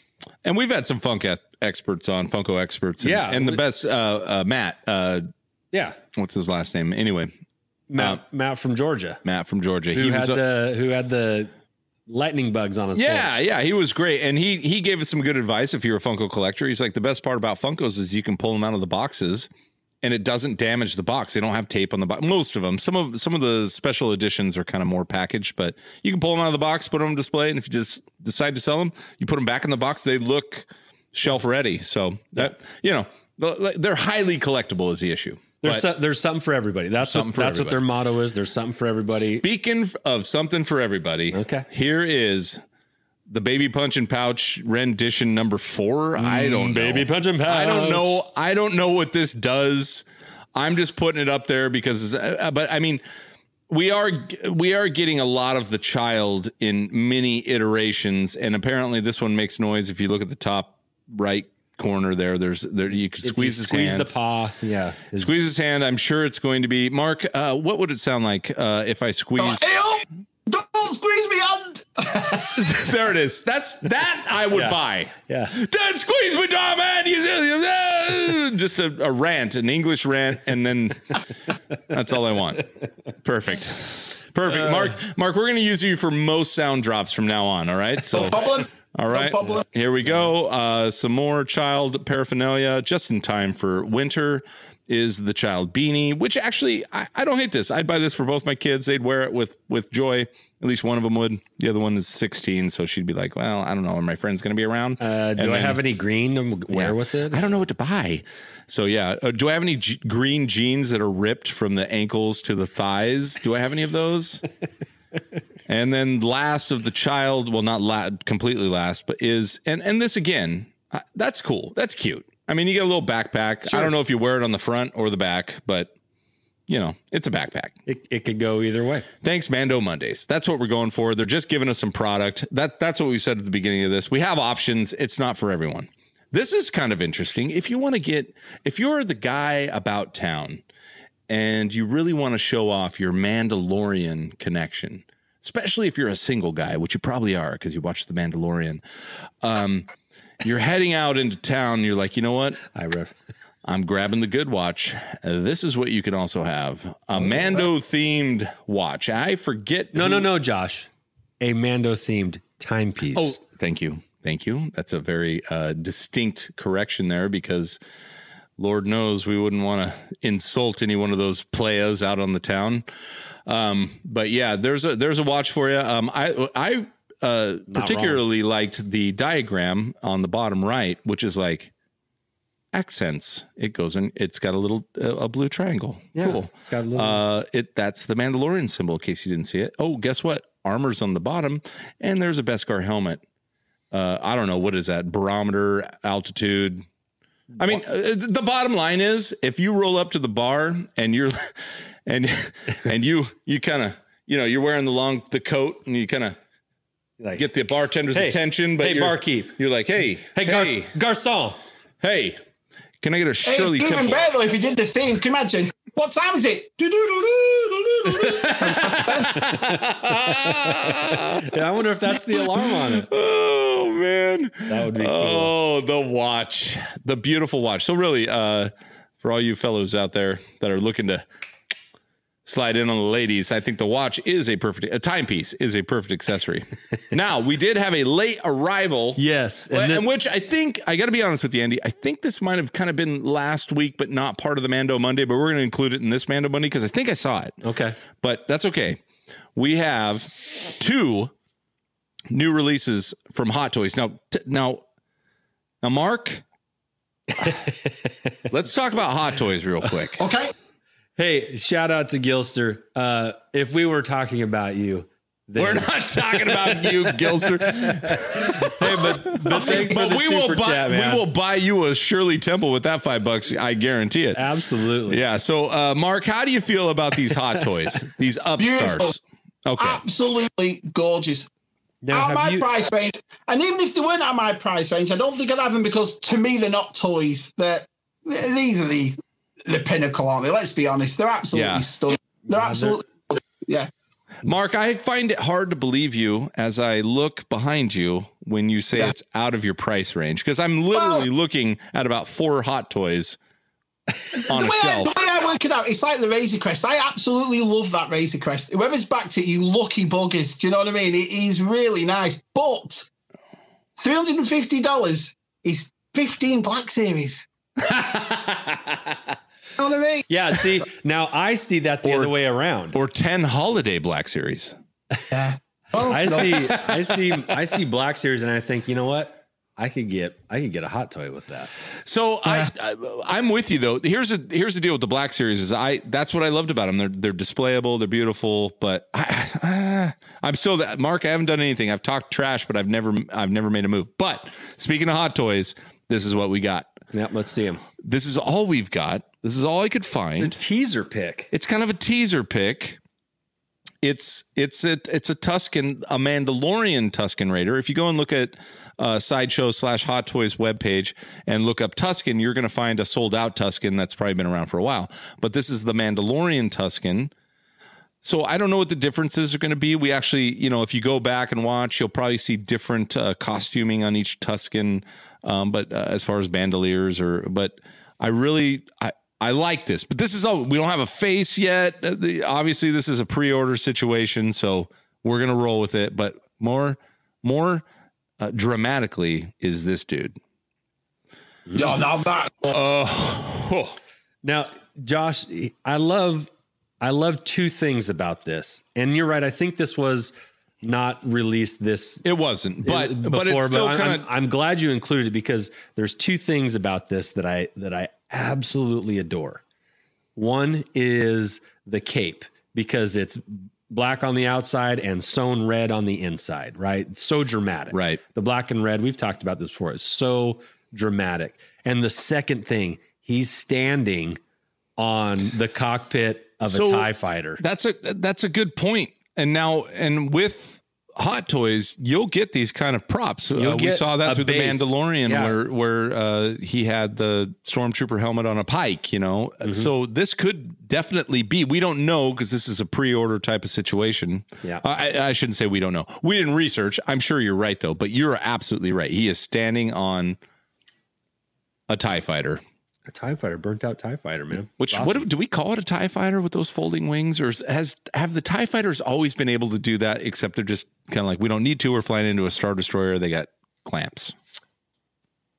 And we've had some funk experts on Funko experts. And, Yeah. and the best uh, uh, Matt. Uh, yeah, what's his last name? Anyway, Matt, um, Matt from Georgia, Matt from Georgia. who he had was. the who had the lightning bugs on his yeah, porch. yeah, he was great, and he he gave us some good advice. If you're a Funko collector, he's like the best part about Funkos is you can pull them out of the boxes, and it doesn't damage the box. They don't have tape on the box. Most of them, some of some of the special editions are kind of more packaged, but you can pull them out of the box, put them on display, and if you just decide to sell them, you put them back in the box. They look shelf ready. So that you know they're highly collectible is the issue. There's so, there's something for everybody. That's Something what that's what their motto is. There's something for everybody. Speaking of something for everybody, Okay. Here is the baby punch and pouch rendition number four. I don't know. Mm, Baby punch and pouch. I don't know. I don't know what this does. I'm just putting it up there because, uh, but I mean, we are we are getting a lot of the child in many iterations, and apparently this one makes noise. If you look at the top right corner there, there's there you can If you squeeze his squeeze hand. the paw. Yeah. his- Squeeze his hand. I'm sure it's going to be Mark. Uh, what would it sound like uh, if I squeeze? Hey, oh, don't squeeze me hand. there it is. That's that I would Yeah. buy. yeah. Don't squeeze me, dog, man. Just a, a rant, an English rant, and then that's all I want. Perfect. Perfect. Mark, Mark, we're going to use you for most sound drops from now on. All right. So, No problem. All right. Here we go. Uh, some more child paraphernalia just in time for winter is the child beanie, which actually I, I don't hate this. I'd buy this for both my kids. They'd wear it with with joy. At least one of them would. The other one is 16, so she'd be like, "Well, I don't know. Are my friends going to be around?" Uh, do And I then- have any green to wear yeah. with it? I don't know what to buy. So yeah, uh, do I have any g- green jeans that are ripped from the ankles to the thighs? Do I have any of those? and then last of the child, well, not la- completely last, but is and and this again, uh, that's cool. That's cute. I mean, you get a little backpack. I don't know if you wear it on the front or the back, but you know, it's a backpack. It, it could go either way. Thanks, Mando Mondays. That's what we're going for. They're just giving us some product. That that's what we said at the beginning of this. We have options. It's not for everyone. This is kind of interesting. If you want to get, if you're the guy about town and you really want to show off your Mandalorian connection, especially if you're a single guy, which you probably are because you watch The Mandalorian, um, you're heading out into town. You're like, you know what? I ref. I'm grabbing the good watch. This is what you can also have a Mando themed watch. I forget. No, who- no, no, Josh. A Mando themed timepiece. Oh, Thank you. Thank you. That's a very uh, distinct correction there because Lord knows we wouldn't want to insult any one of those players out on the town. Um, but yeah, there's a there's a watch for you. Um, I I uh, particularly liked the diagram on the bottom right, which is like accents. It goes in. It's got a little uh, a blue triangle. cool. It's got a little. Uh, it that's the Mandalorian symbol. In case you didn't see it. Oh, guess what? Armor's on the bottom, and there's a Beskar helmet. Uh, I don't know what is that barometer altitude. I mean, uh, the bottom line is if you roll up to the bar and you're and and you you kind of you know you're wearing the long the coat and you kind of like, get the bartender's Hey, attention, but hey, you're, barkeep. you're like, hey, hey, hey, gar- garçon. hey, can I get a Hey, Shirley even Temple? better though if you did the theme. Can you imagine? What time is it? Yeah, I wonder if that's the alarm on it. Oh man, That would be cool. Oh, the watch, the beautiful watch. So really, uh, for all you fellows out there that are looking to slide in on the ladies, I think the watch is a perfect a timepiece is a perfect accessory. now we did have a late arrival. Yes, And, and which I think I got to be honest with you, Andy. I think this might have kind of been last week, but not part of the Mando Monday. But we're going to include it in this Mando Monday because I think I saw it okay. but that's okay. We have two new releases from Hot Toys. Now, t- now, now, Mark, let's talk about Hot Toys real quick. Okay. Hey, shout out to Gilster. Uh, if we were talking about you, then, We're not talking about you, Gilster, hey, but but thanks but for the we will buy chat, man. we will buy you a Shirley Temple with that five bucks. I guarantee it. Absolutely. Yeah. So, uh, Mark, how do you feel about these Hot Toys? These upstarts? Okay. Absolutely gorgeous. Now, At my you, price range, and even if they weren't at my price range, I don't think I'd have them because to me they're not toys. They're these are the the pinnacle, aren't they? Let's be honest. They're absolutely Yeah. stunning. They're Yeah, they're- absolutely yeah. Mark, I find it hard to believe you as I look behind you when you say Yeah. it's out of your price range because I'm literally looking at about four hot toys on the a way, I, shelf. the way I work it out, it's like the Razor Crest. I absolutely love that Razor Crest. Whoever's backed it, you lucky buggers. Do you know what I mean? It is really nice, but three hundred and fifty dollars is fifteen Black Series. You know what I mean? yeah, see, now I see that the Or- other way around. or 10 holiday Black Series. Yeah. Oh, I no. see, I see, I see Black Series, and I think, you know what? I could get, I could get a hot toy with that. So I, I I'm with you though. Here's a here's the deal with the Black Series is I that's what I loved about them. They're they're displayable, they're beautiful, but I, I'm still Mark. I haven't done anything. I've talked trash, but I've never I've never made a move. But speaking of hot toys, this is what we got. Yeah, let's see him. This is all we've got. This is all I could find. It's a teaser pick. It's kind of a teaser pick. It's it's a it's a Tusken, a Mandalorian Tusken Raider. If you go and look at uh, sideshow slash Hot Toys webpage and look up Tusken, you're going to find a sold out Tusken that's probably been around for a while. But this is the Mandalorian Tusken. So I don't know what the differences are going to be. We actually, you know, if you go back and watch, you'll probably see different uh, costuming on each Tusken. Um, but uh, as far as bandoliers or, but I really, I, I like this. But this is all. We don't have a face yet. Uh, the, obviously, this is a pre-order situation, so we're gonna roll with it. But more, more uh, dramatically is this dude. Yeah, now that Oh, Now, Josh, I love I love two things about this. And you're right, I think this was not released this it wasn't, but before, but it's still I'm, kind of. I'm, I'm glad you included it because there's two things about this that I that I absolutely adore. One is the cape because it's black on the outside and sewn red on the inside, right? It's so dramatic. Right. The black and red, we've talked about this before, is so dramatic. And the second thing, he's standing on the cockpit of So- a TIE fighter. That's a that's a good point. And now and with Hot Toys, you'll get these kind of props. Uh, we saw that through base. the Mandalorian, Yeah. where where uh, he had the stormtrooper helmet on a pike. You know, Mm-hmm. so this could definitely be. We don't know because this is a pre-order type of situation. Yeah. I, I shouldn't say we don't know. We didn't research. I'm sure you're right though, but you're absolutely right. He is standing on a Tie Fighter. A Tie Fighter, burnt out Tie Fighter, man. Which Awesome. what do we call it a Tie Fighter with those folding wings, or has have the Tie Fighters always been able to do that? Except they're just kind of like we don't need to. We're flying into a Star Destroyer. They got clamps.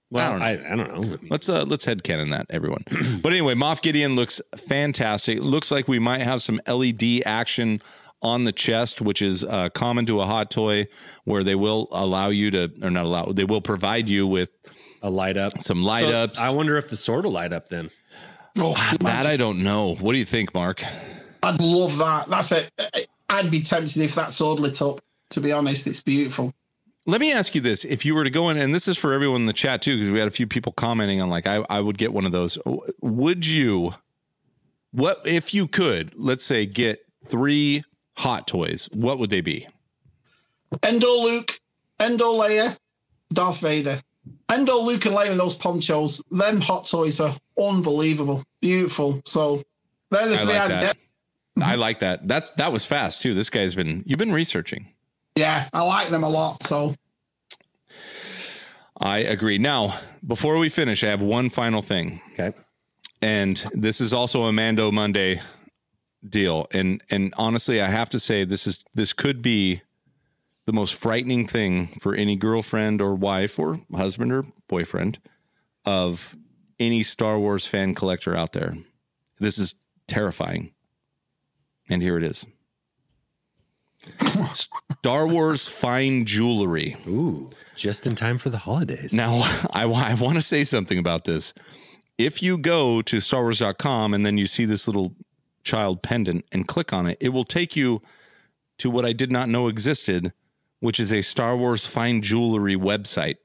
well, I I don't don't, I, don't know. Let's uh let's headcanon that everyone. but anyway, Moff Gideon looks fantastic. Looks like we might have some LED action on the chest, which is uh, common to a hot toy, where they will allow you to, or not allow, they will provide you with A light up. some light So ups. I wonder if the sword will light up then. Oh, ah, that I don't know. What do you think, Mark? I'd love that. That's it. I'd be tempted if that sword lit up. To be honest, it's beautiful. Let me ask you this: If you were to go in, and this is for everyone in the chat too, because we had a few people commenting on, like, I, I would get one of those. Would you? What if you could? Let's say get three hot toys. What would they be? Endor Luke, Endor Leia, Darth Vader. Endor Luke and Leia in those ponchos, them hot toys are unbelievable. Beautiful. So they're the I three like I'd that. get. I like that. That's that was fast too. This guy's been you've been researching. Yeah, I like them a lot. So I agree. Now, before we finish, I have one final thing. Okay. and this is also a Mando Monday deal. And and honestly, I have to say this is this could be the most frightening thing for any girlfriend or wife or husband or boyfriend of any Star Wars fan collector out there. This is terrifying. And here it is. Star Wars fine jewelry. Ooh, just in time for the holidays. Now, I, I want to say something about this. If you go to starwars.com and then you see this little child pendant and click on it, it will take you to what I did not know existed, which is a Star Wars fine jewelry website.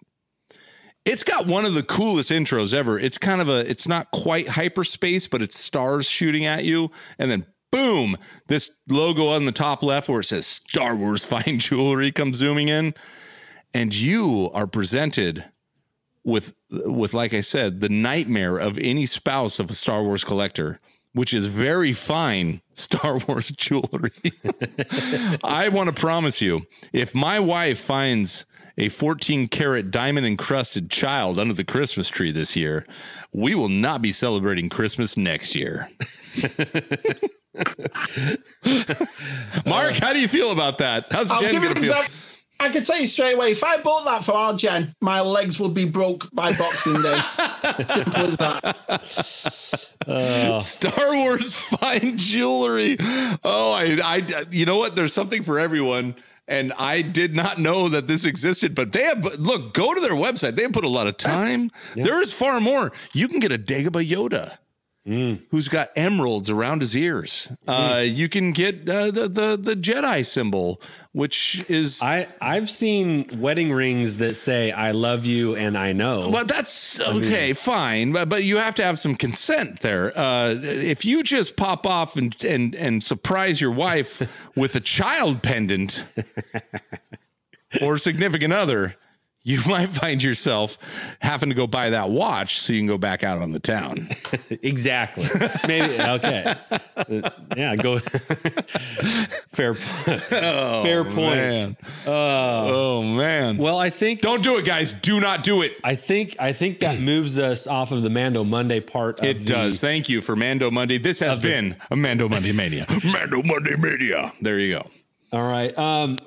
It's got one of the coolest intros ever. It's kind of a, it's not quite hyperspace, but it's stars shooting at you. And then boom, this logo on the top left where it says Star Wars fine jewelry comes zooming in and you are presented with with like I said, the nightmare of any spouse of a Star Wars collector, which is very fine Star Wars jewelry. I want to promise you, if my wife finds a 14 karat diamond encrusted child under the Christmas tree this year, we will not be celebrating Christmas next year. Mark, how do you feel about that? How's I'll Jen give you going an feel? example. I can tell you straight away, if I bought that for our Gen, my legs would be broke by Boxing Day. Simple as that. Oh. Star Wars fine jewelry. Oh, I, I, you know what? There's something for everyone. And I did not know that this existed, but they have, look, go to their website. They have put a lot of time. There is far more. You can get a Dagobah Yoda. Who's got emeralds around his ears? Uh, you can get uh, the the the Jedi symbol, which is I I've seen wedding rings that say "I love you" and "I know." Well, that's okay, fine, but but you have to have some consent there. Uh, if you just pop off and and and surprise your wife with a child pendant or significant other, you might find yourself having to go buy that watch so you can go back out on the town. exactly. Maybe okay. Uh, yeah, go. fair. po- fair point. Man. oh man! Well, I think don't do it, guys. Do not do it. I think I think that moves us off of the Mando Monday part. Of It the- does. Thank you for Mando Monday. This has been a Mando Monday Mania. Mando Monday Mania. There you go. All right. Um,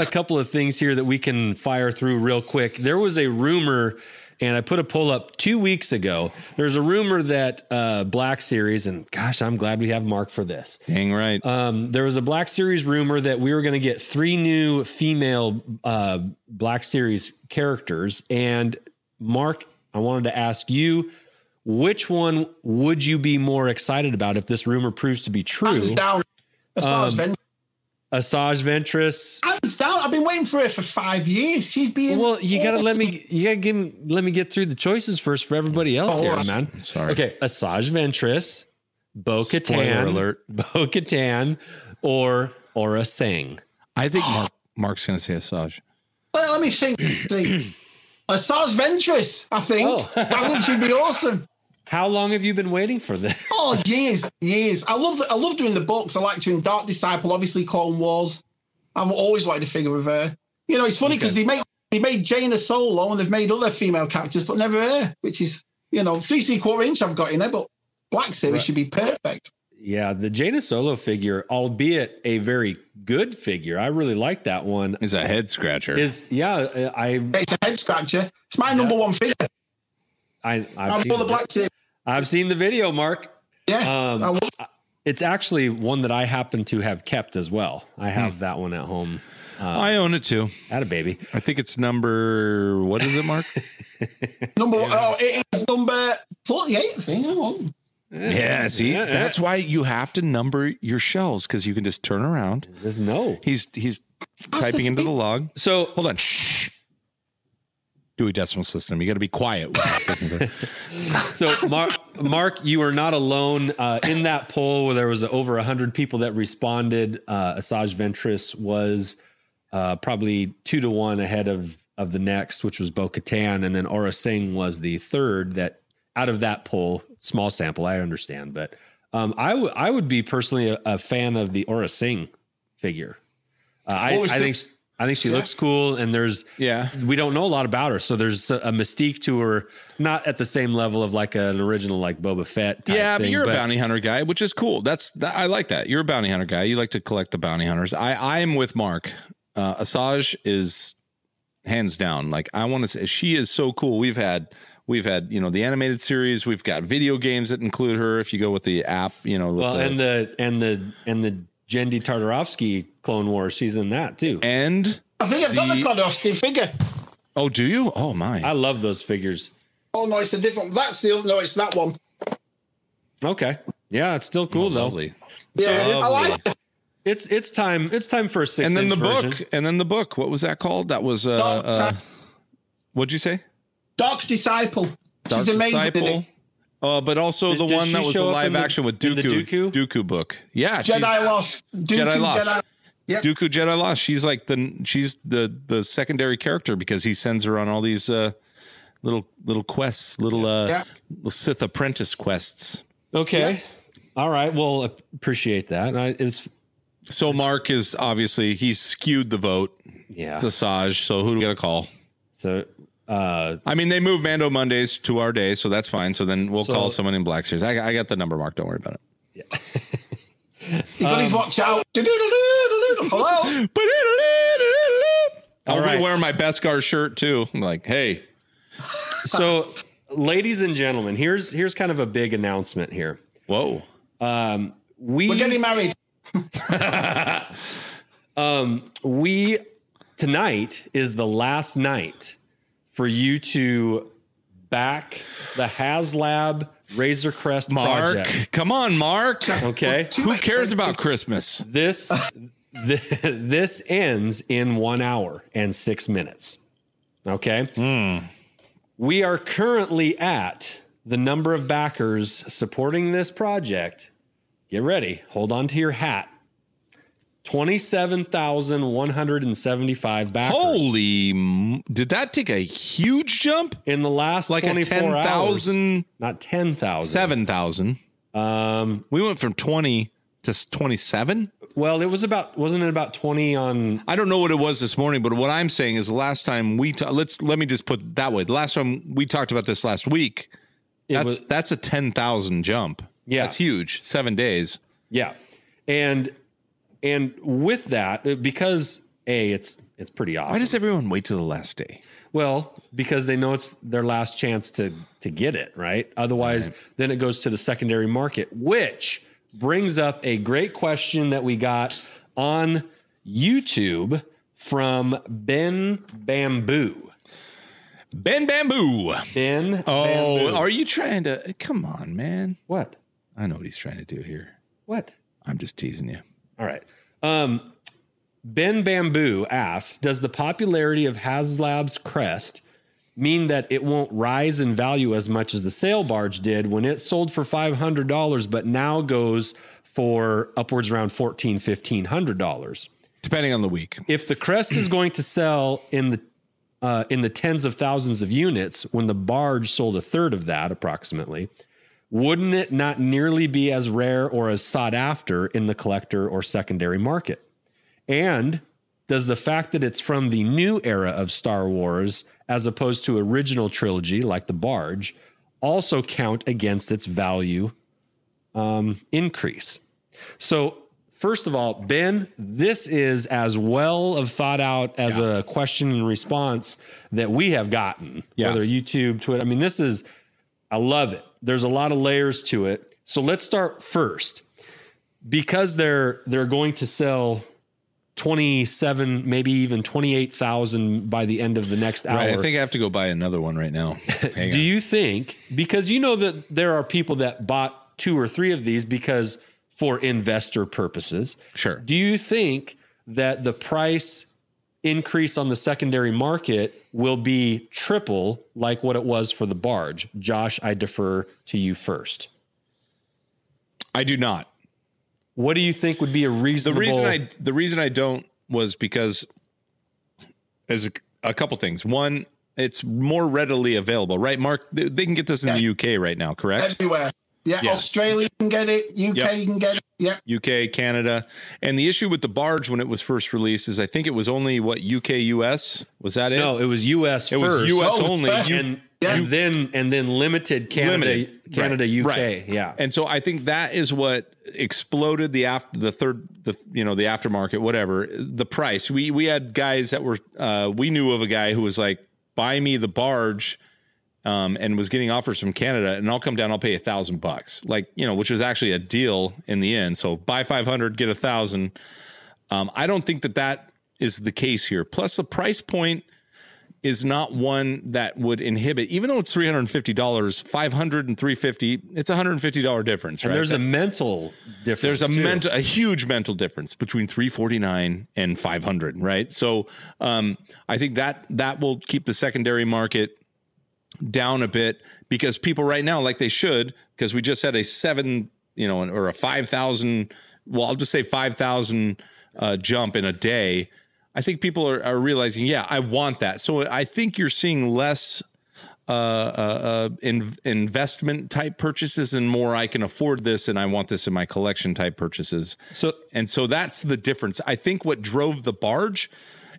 a couple of things here that we can fire through real quick. There was a rumor, and I put a poll up two weeks ago. There's a rumor that uh, Black Series, and gosh, I'm glad we have Mark for this. Dang right. Um, there was a Black Series rumor that we were going to get three new female uh, Black Series characters. And Mark, I wanted to ask you, which one would you be more excited about if this rumor proves to be true? Hands down. As far Um, Ven- Asajj Ventress. I've been waiting for her for five years. She'd be Well, you gotta let me. You gotta give. me- Let me get through the choices first for everybody else Oh, here, alright. man. Sorry. Okay, Asajj Ventress, Bo Katan, alert. Bo Katan, or Aurra Sing. I think Mark, Mark's going to say Asajj. Well, let me think. think. Asajj Ventress, I think. Oh. that would should be awesome. How long have you been waiting for this? Oh, years, years. I love I love doing the books. I like doing Dark Disciple, obviously Clone Wars. I've always wanted to figure of her. You know, it's funny because they made they made Jaina Solo and they've made other female characters, but never her, which is You know, three three quarter inch I've got in there, but Black Series Right. should be perfect. Yeah, the Jaina Solo figure, albeit a very good figure, I really like that one. Is a head scratcher. Is yeah, I It's a head scratcher. It's my number one figure. I I've I'm seen, the the, Black Series. I've seen the video, Mark. Yeah. Um, I love It's actually one that I happen to have kept as well. I have that one at home. I own it too. At a baby. I think it's number. What is it, Mark? number one. Oh, it is number 48, I think. Hang yeah. See, Yeah, that's why you have to number your shells because you can just turn around. There's no. He's he's That's typing the into the log. So Hold on. Shh. Dewey Decimal System. You got to be quiet. So, Mark, Mark, you are not alone uh, in that poll where there was over hundred people that responded. Uh, Asajj Ventress was uh, probably two to one ahead of of the next, which was Bo Katan, and then Aurra Sing was the third. That out of that poll, small sample, I understand, but um, I would I would be personally a, a fan of the Aurra Sing figure. Uh, I, I Sing- think I think she Yeah. looks cool, and there's yeah. we don't know a lot about her, so there's a, a mystique to her, not at the same level of like an original like Boba Fett. Type Yeah, but thing, you're a bounty hunter guy, which is cool. That's that, I like that. You're a bounty hunter guy. You like to collect the bounty hunters. I I am with Mark. Uh, Asajj is hands down. Like I want to say, she is so cool. We've had we've had you know the animated series. We've got video games that include her. If you go with the app, you know. Well, the- and the and the and the Genndy Tartakovsky Clone Wars, she's in that too. and I think I've got the, The- Kladowski figure. oh, do you? Oh my! I love those figures. Oh, no, it's a different. That's the no, it's that one. Okay, yeah, it's still cool though. Lovely. Yeah, I lovely. like it. It's it's time. It's time for a six. And then the version. book. And then the book. What was that called? That was uh, uh what'd you say? Dark Disciple. Dark She's amazing. in Disciple. It. Uh, but also Did- the did one that was a live in the- action with in the Dooku. Dooku? book. Yeah, Jedi Lost. Dooku, Jedi Lost. Jedi. Yep. Dooku Jedi Lost. She's like the she's the the secondary character because he sends her on all these uh little little quests, little uh Yeah. little Sith apprentice quests. Okay. All right. Well, appreciate that. I, it's So Mark is obviously he's skewed the vote yeah. to Saj. So who do we get a call? So uh, I mean, they moved Mando Mondays to our day, so that's fine. So then we'll So- call someone in Black Series. I, I got the number, Mark. Don't worry about it. He got Um, his watch out. Hello. I'll All right. be wearing my Beskar shirt too. I'm like, hey, so ladies and gentlemen, here's here's kind of a big announcement here. whoa. Um, we We're getting married. um, we tonight is the last night for you to back the HasLab Razor Crest Mark, project. come on, Mark. Okay, Who cares about Christmas? this th- this ends in one hour and six minutes. Okay, hmm. we are currently at the number of backers supporting this project. Get ready. Hold on to your hat. 27,175 backers. Holy, did that take a huge jump? In the last Like a 24 hours. 10,000, Not 10,000. 7,000. Um, We went from 20 to 27. well, it was about, wasn't it about 20 on, I don't know what it was this morning, but what I'm saying is the last time we ta- let's let me just put that way. The last time we talked about this last week, that's was, that's a 10,000 jump. Yeah. That's huge. 7 days. yeah. And, and with that, uh, because A, it's, it's pretty awesome. Why does everyone wait till the last day? Well, because they know it's their last chance to to get it, right? Otherwise, then it goes to the secondary market, which brings up a great question that we got on YouTube from Ben Bamboo. Ben Bamboo. Ben Oh, Bamboo. are you trying to come on, man? what? I know what he's trying to do here. What? I'm just teasing you. All right. Um, ben Bamboo asks Does the popularity of HasLab's crest mean that it won't rise in value as much as the sail barge did when it sold for $500, but now goes for upwards around $1,400, $1,500? Depending on the week. If the crest is going to sell in the uh, in the tens of thousands of units when the barge sold a third of that approximately wouldn't it not nearly be as rare or as sought after in the collector or secondary market and does the fact that it's from the new era of Star Wars as opposed to original trilogy like the barge also count against its value um, increase. So, first of all, Ben, this is as well of thought out as Yeah. a question and response that we have gotten, Yeah. whether YouTube, Twitter. I mean, this is, I love it. There's a lot of layers to it. So let's start first. Because they're they're going to sell 27, maybe even 28,000 by the end of the next hour. Right. I think I have to go buy another one right now. Hang Do you think because you know that there are people that bought two or three of these because for investor purposes? Sure. Do you think that the price increase on the secondary market will be triple like what it was for the barge? Josh, I defer to you first. I do not. What do you think would be a reasonable? The reason I the reason I don't was because there's a, a couple things. One, it's more readily available, right? Mark, they, they can get this in the UK right now, correct? Everywhere. Yeah, Yeah. Australia can get it. UK Yep. can get it. Yeah. UK, Canada. And the issue with the barge when it was first released is I think it was only what UK US was that it? No, it was US it was. US Oh, only. first. And, Yeah. and then and then limited Canada Limited. Canada Right. UK. Right. Yeah. And so I think that is what exploded the after the third the you know the aftermarket whatever the price. We we had guys that were uh we knew of a guy who was like buy me the barge um and was getting offers from Canada and I'll come down I'll pay a thousand bucks like you know which was actually a deal in the end. So buy 500 get a thousand. Um I don't think that that is the case here. Plus the price point is not one that would inhibit, even though it's three hundred and fifty dollars, five hundred and three fifty. It's a hundred and fifty dollar difference, And right? there's a mental difference. there's a too. mental, a huge mental difference between three forty nine and five hundred, right? So, um, I think that that will keep the secondary market down a bit because people right now, like they should, because we just had a seven, you know, or a five thousand. Well, I'll just say five thousand uh, jump in a day. I think people are, are realizing, yeah, I want that. So I think you're seeing less uh, uh, uh, in, investment type purchases and more. I can afford this and I want this in my collection type purchases. So And so that's the difference. I think what drove the barge.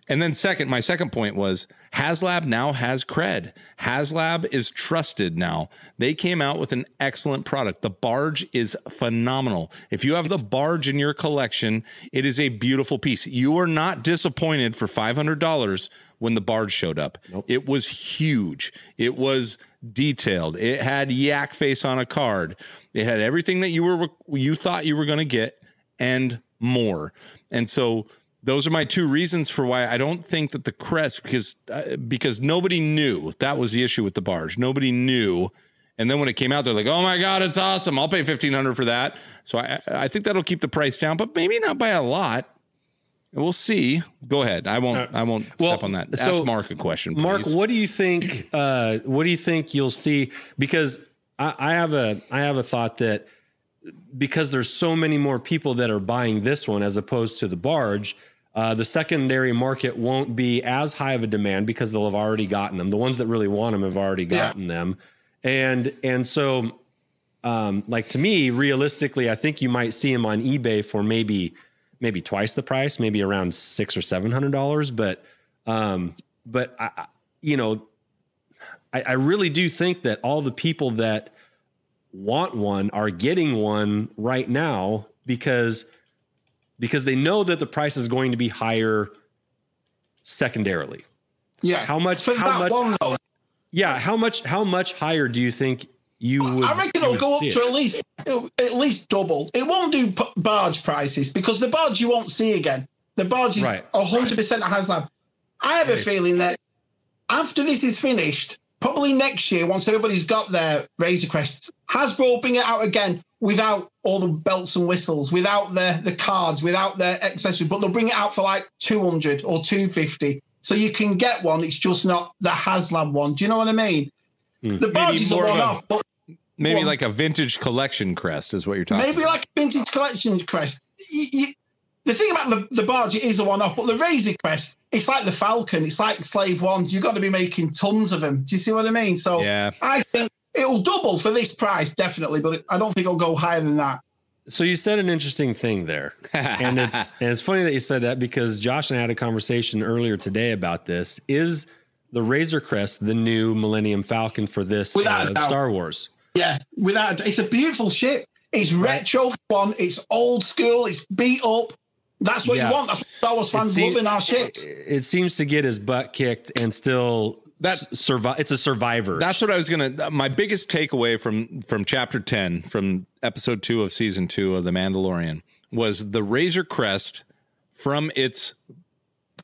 And then second, my second point was HasLab now has cred. HasLab is trusted now. They came out with an excellent product. The barge is phenomenal. If you have the barge in your collection, it is a beautiful piece. You are not disappointed for $500 when the barge showed up. It was huge. It was detailed. It had yak face on a card. It had everything that you were you thought you were going to get and more. And so those are my two reasons for why I don't think that the crest because uh, because nobody knew that was the issue with the barge. Nobody knew. And then when it came out, they're like, "Oh my god, it's awesome! I'll pay fifteen hundred for that." So I, I think that'll keep the price down, but maybe not by a lot. We'll see. Go ahead. I won't. I won't well, step on that. so, Ask Mark a question, Mark, what do you think? Uh, what do you think you'll see? Because I, I have a I have a thought that because there's so many more people that are buying this one as opposed to the barge, uh, the secondary market won't be as high of a demand because they'll have already gotten them. The ones that really want them have already Yeah. gotten them, and and so, um, like to me, realistically, I think you might see them on eBay for maybe maybe twice the price, maybe around six or seven hundred dollars. But um, but I- you know, I, I really do think that all the people that want one are getting one right now because because they know that the price is going to be higher secondarily. Yeah. How much- For how much- Yeah, how much how much higher do you think you would? I reckon it'll go up see to at least at least double. It won't do barge prices because the barge you won't see again. The barge is hundred percent a HasLab. I have a feeling that after this is finished, probably next year, once everybody's got their Razor Crest, Hasbro will bring it out again without all the belts and whistles, without the the cards, without the accessories, but they'll bring it out for like two hundred or two fifty. So you can get one. It's just not the HasLab one. Do you know what I mean? Hmm. The barge is a more of a- one-off, but Maybe Well- like a vintage collection crest is what you're talking. Maybe about. like a vintage collection crest. You, you, the thing about the, the barge, it is a one off, but the Razor crest, it's like the Falcon, it's like Slave One. You've got to be making tons of them. Do you see what I mean? So Yeah. I think it'll double for this price, definitely, but I don't think it'll go higher than that. So you said an interesting thing there, and it's and it's funny that you said that because Josh and I had a conversation earlier today about this. Is the Razor Crest the new Millennium Falcon for this uh. Star Wars. Yeah, without a- it's a beautiful ship. It's retro one. It's old school. It's beat up. That's what Yeah. you want. That's what Star Wars fans seems- love in our ships. It seems to get his butt kicked and still That- that survive. It's a survivor. That's what I was gonna. My biggest takeaway from from chapter ten, from episode two of season two of The Mandalorian, was the Razor Crest from its,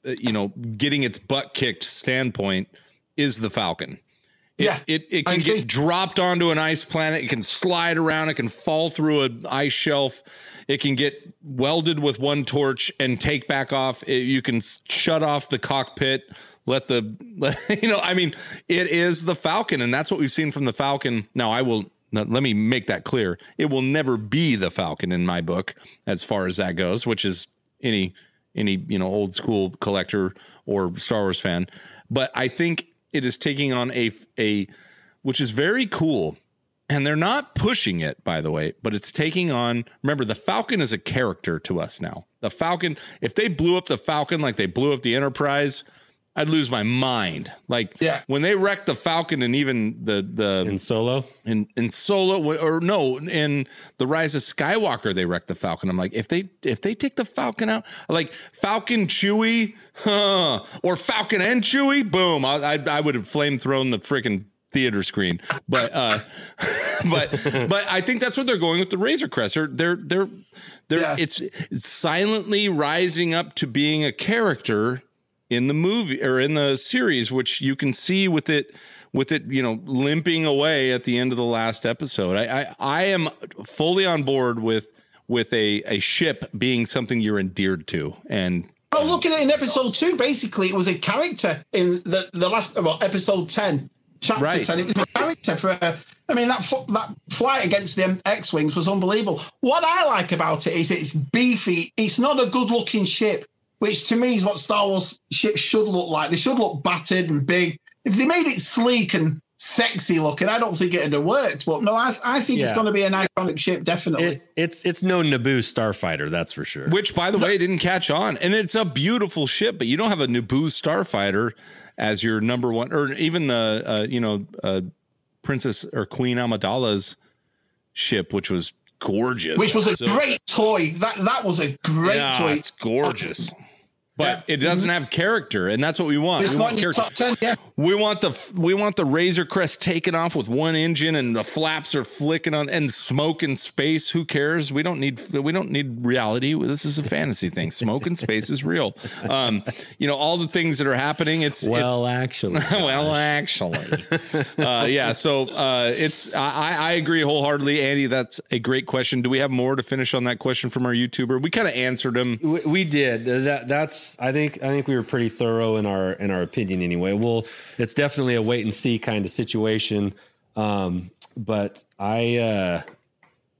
uh, you know, getting its butt kicked standpoint is the Falcon. It, Yeah, it it can get dropped onto an ice planet. It can slide around. It can fall through an ice shelf. It can get welded with one torch and take back off. It- you can shut off the cockpit. Let the let, you know. I mean, it is the Falcon, and that's what we've seen from the Falcon. Now, I will now, let me make that clear. It will never be the Falcon in my book, as far as that goes. Which is any any you know old school collector or Star Wars fan. But I think it is taking on a a which is very cool. And they're not pushing it, by the way, but it's taking on. Remember, the Falcon is a character to us now. The Falcon, if they blew up the Falcon like they blew up the Enterprise, I'd lose my mind. Like Yeah. when they wrecked the Falcon and even the the in Solo. in in Solo or no in the Rise of Skywalker they wrecked the Falcon. I'm like if they if they take the Falcon out like Falcon Chewie, huh, or Falcon and Chewie, boom, I I, I would have flame thrown the freaking theater screen. But uh, but but I think that's what they're going with the Razor Crest. They're they're they're, they're Yeah. it's, it's silently rising up to being a character in the movie or in the series, which you can see with it with it, you know, limping away at the end of the last episode. I I, I am fully on board with with a a ship being something you're endeared to. And Well, look at it in episode two. Basically, it was a character in the, the last, well, episode 10, chapter Right. 10. It was a character for, uh, I mean, that fo- that flight against the X Wings was unbelievable. What I like about it is it's beefy. It's not a good looking ship, which to me is what Star Wars ships should look like. They should look battered and big. If they made it sleek and sexy looking, I don't think it'd have worked. But no, I, I think it's going to be an iconic ship, definitely. It, it's it's no Naboo starfighter, that's for sure. which by the way didn't catch on. And it's a beautiful ship, but you don't have a Naboo starfighter as your number one or even the uh, you know, uh, Princess or Queen Amidala's ship, which was gorgeous. which was a So- great toy. That that was a great Yeah, toy. It's gorgeous. But it doesn't have character, and that's what we want. It's we not want in your character. top ten, yeah. We want the we want the Razor Crest taken off with one engine, and the flaps are flicking on, and smoke in space. Who cares? We don't need we don't need reality. This is a fantasy thing. Smoke in space is real. Um, you know all the things that are happening. It's well, it's, actually, well, actually, uh, yeah. So uh, it's I, I agree wholeheartedly, Andy. That's a great question. Do we have more to finish on that question from our YouTuber? We kind of answered him. we, we did that. That's I think I think we were pretty thorough in our in our opinion anyway. Well, it's definitely a wait and see kind of situation. Um, but I uh,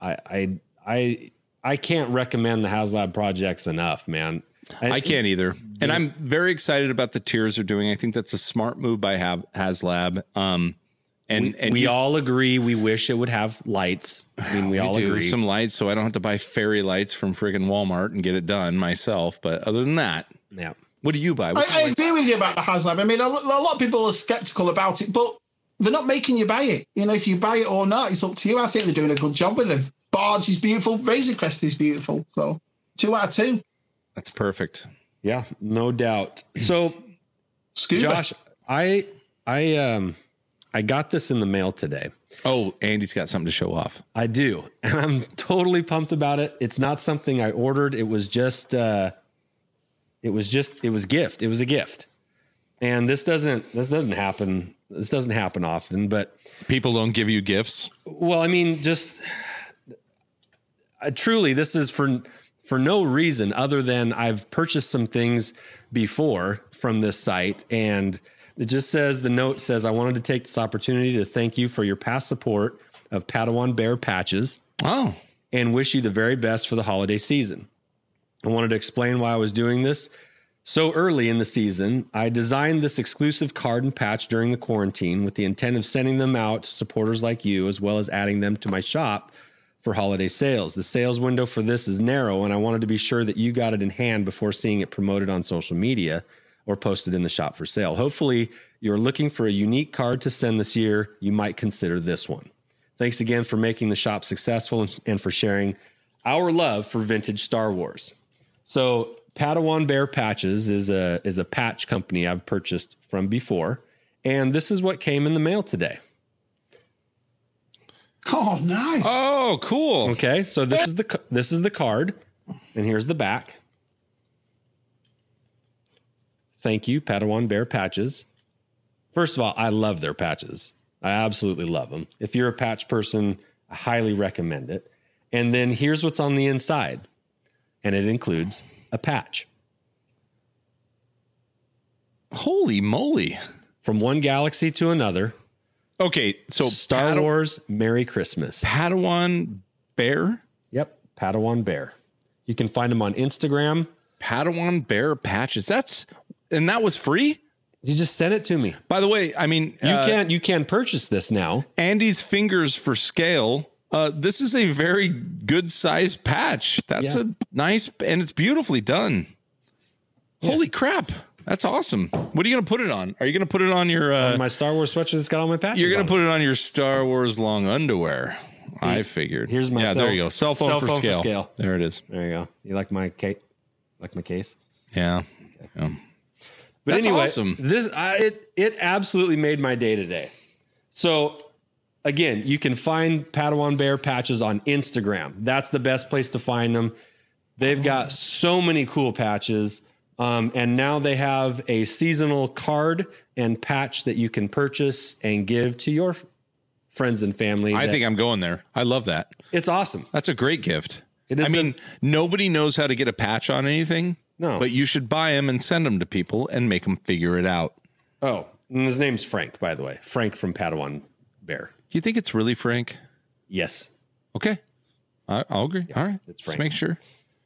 I I I I can't recommend the HasLab projects enough, man. I can't either. And I'm very excited about the tiers they're doing. I think that's a smart move by Have HasLab. Um, and We, and we all agree. We wish it would have lights. I mean, we, all do agree. some lights, so I don't have to buy fairy lights from friggin' Walmart and get it done myself. But other than that, yeah. what do you buy? I, What I lights- agree with you about the HasLab. I mean, a, a lot of people are skeptical about it, but they're not making you buy it. You know, if you buy it or not, it's up to you. I think they're doing a good job with them. Barge is beautiful. Razor Crest is beautiful. So two out of two. That's perfect. Yeah, no doubt. So, Scuba. Josh, I I um I got this in the mail today. Oh, Andy's got something to show off. I do, and I'm totally pumped about it. It's not something I ordered. It was just uh it was just it was gift. It was a gift. And this doesn't this doesn't happen this doesn't happen often, but People don't give you gifts. well, I mean, just uh, truly, this is for for no reason other than I've purchased some things before from this site, and it just says the note says I wanted to take this opportunity to thank you for your past support of Padawan Bear patches Oh, and wish you the very best for the holiday season. I wanted to explain why I was doing this. So early in the season, I designed this exclusive card and patch during the quarantine with the intent of sending them out to supporters like you, as well as adding them to my shop for holiday sales. The sales window for this is narrow, and I wanted to be sure that you got it in hand before seeing it promoted on social media or posted in the shop for sale. Hopefully, you're looking for a unique card to send this year, you might consider this one. Thanks again for making the shop successful and for sharing our love for vintage Star Wars. So, Padawan Bear Patches is a is a patch company I've purchased from before, and this is what came in the mail today. Oh, nice. Oh, cool. Okay, so this is the this is the card, and here's the back. Thank you, Padawan Bear Patches. First of all, I love their patches. I absolutely love them. If you're a patch person, I highly recommend it. And then here's what's on the inside, and it includes a patch Holy moly. from one galaxy to another. Okay, so Star Wars, Merry Christmas. Padawan Bear, Yep, Padawan Bear. You can find him on Instagram. Padawan Bear patches. That's and that was free. You just sent it to me. By the way, I mean You uh, can you can purchase this now. Andy's fingers for scale. Uh, this is a very good size patch. That's Yeah. a nice and it's beautifully done. Holy crap. That's awesome. What are you going to put it on? Are you going to put it on your uh, my Star Wars sweatshirt that's got all my patches. You're going to put it on your Star Wars long underwear. I figured. here's my Yeah, cell- there you go. Cell phone, cell for, phone for scale. scale. There it is. There you go. You like my case? Like my case? Yeah. yeah. But That's anyway, awesome. this I, it it absolutely made my day today. So again, you can find Padawan Bear patches on Instagram. That's the best place to find them. They've got so many cool patches. Um, and now they have a seasonal card and patch that you can purchase and give to your f- friends and family. I that- think I'm going there. I love that. it's awesome. That's a great gift. It I mean, nobody knows how to get a patch on anything. No. But you should buy them and send them to people and make them figure it out. Oh, and his name's Frank, by the way. Frank from Padawan Bear. Do you think it's really Frank? Yes. Okay. I, I'll agree. All right. it's Let's make sure.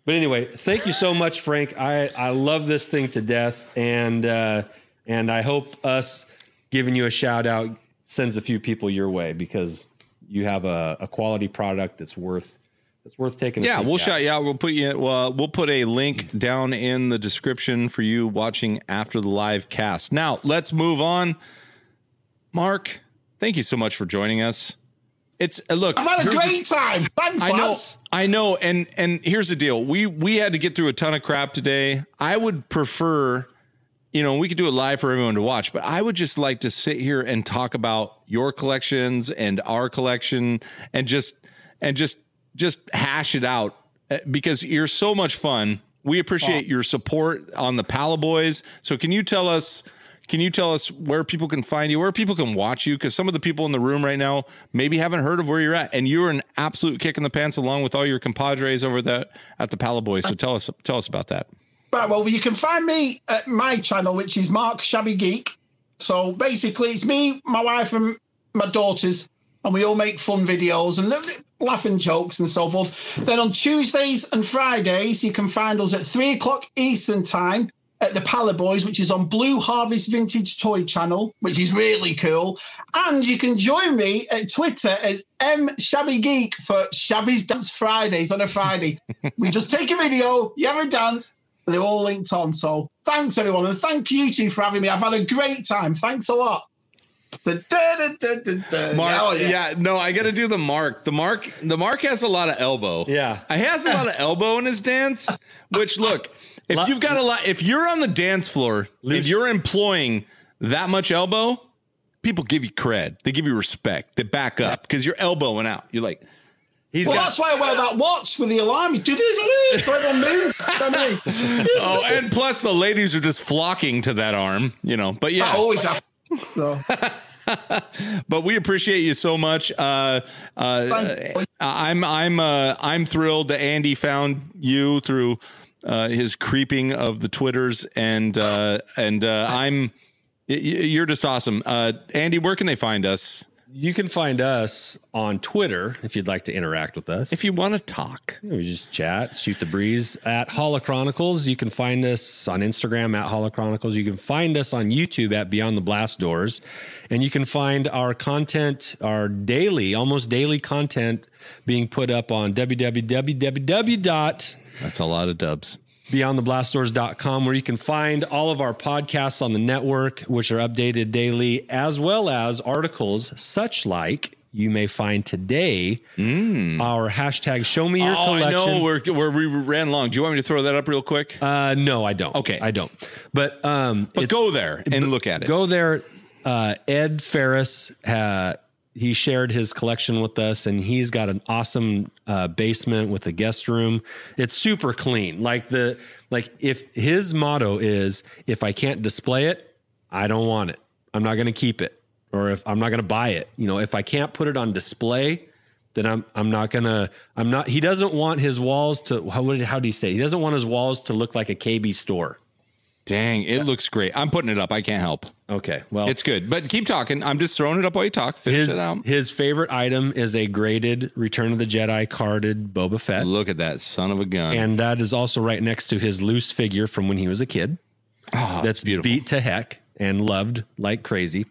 But anyway, thank you so much, Frank. I, I love this thing to death, and uh, and I hope us giving you a shout out sends a few people your way because you have a, a quality product that's worth that's worth taking. A Yeah, we'll at. shout you out. We'll put you. Well, we'll put a link down in the description for you watching after the live cast. Now let's move on. Mark, thank you so much for joining us. It's uh, look. I've had a great time. Thanks, I know, lads. I know, and and here's the deal. We we had to get through a ton of crap today. I would prefer, you know, we could do it live for everyone to watch, but I would just like to sit here and talk about your collections and our collection, and just and just just hash it out uh, because you're so much fun. We appreciate your support on the Pala Boys. So can you tell us? Can you tell us where people can find you, where people can watch you? Because some of the people in the room right now maybe haven't heard of where you're at, and you're an absolute kick in the pants along with all your compadres over there at the Pala Boys. So tell us, tell us about that. Right, well, you can find me at my channel, which is Mark Shabby Geek. So basically, it's me, my wife, and my daughters, and we all make fun videos and laughing jokes and so forth. Then on Tuesdays and Fridays, you can find us at three o'clock Eastern Time at the Pala Boys, which is on Blue Harvest Vintage Toy Channel, which is really cool. And you can join me at Twitter as M Shabby Geek for Shabby's Dance Fridays on a Friday. we just take a video, you have a dance, and they're all linked on. So thanks everyone, and thank you two for having me. I've had a great time. Thanks a lot. Da, da, da, da, da, da. Mark, Oh, yeah. no, I got to do the Mark. The Mark, the Mark has a lot of elbow. Yeah. he has a lot of elbow in his dance. Which look, if Lo- you've got a lot, if you're on the dance floor, Loose- if you're employing that much elbow, people give you cred. They give you respect. They back up because you're elbowing out. You're like, He's Well, got that's why I wear that watch with the alarm. So everyone moves. oh, and plus the ladies are just flocking to that arm, you know. But yeah, That always happens. So, but we appreciate you so much. Uh, uh. I'm I'm uh, I'm thrilled that Andy found you through uh, his creeping of the twitters, and uh, and uh, I'm you're just awesome, uh, Andy. Where can they find us you can find us on Twitter if you'd like to interact with us. if you want to talk? We just chat, shoot the breeze at Holo Chronicles. You can find us on Instagram at Holo Chronicles. You can find us on YouTube at Beyond the Blast Doors. And you can find our content, our daily, almost daily content being put up on www. That's a lot of dubs. beyondtheblastdoors.com, where you can find all of our podcasts on the network, which are updated daily, as well as articles such like you may find today our hashtag show me your Mm. Oh, I know we're, we're we ran long. Do you want me to throw that up real quick? Uh, no, I don't. Okay. I don't. But um, but go there and look at it. Go there. Uh, Ed Farris, uh, he shared his collection with us, and he's got an awesome uh, basement with a guest room. It's super clean. Like the like if his motto is, if I can't display it, I don't want it. I'm not going to keep it, or if I'm not going to buy it. You know, if I can't put it on display. Then I'm I'm not gonna I'm not he doesn't want his walls to how would how do you say he doesn't want his walls to look like a KB store. Dang, it looks great. I'm putting it up. I can't help. Okay, well It's good. But keep talking. I'm just throwing it up while you talk. Finish his it out. his favorite item is a graded Return of the Jedi carded Boba Fett, Look at that son of a gun. and that is also right next to his loose figure from when he was a kid. oh, That's beautiful. beat to heck and loved like crazy.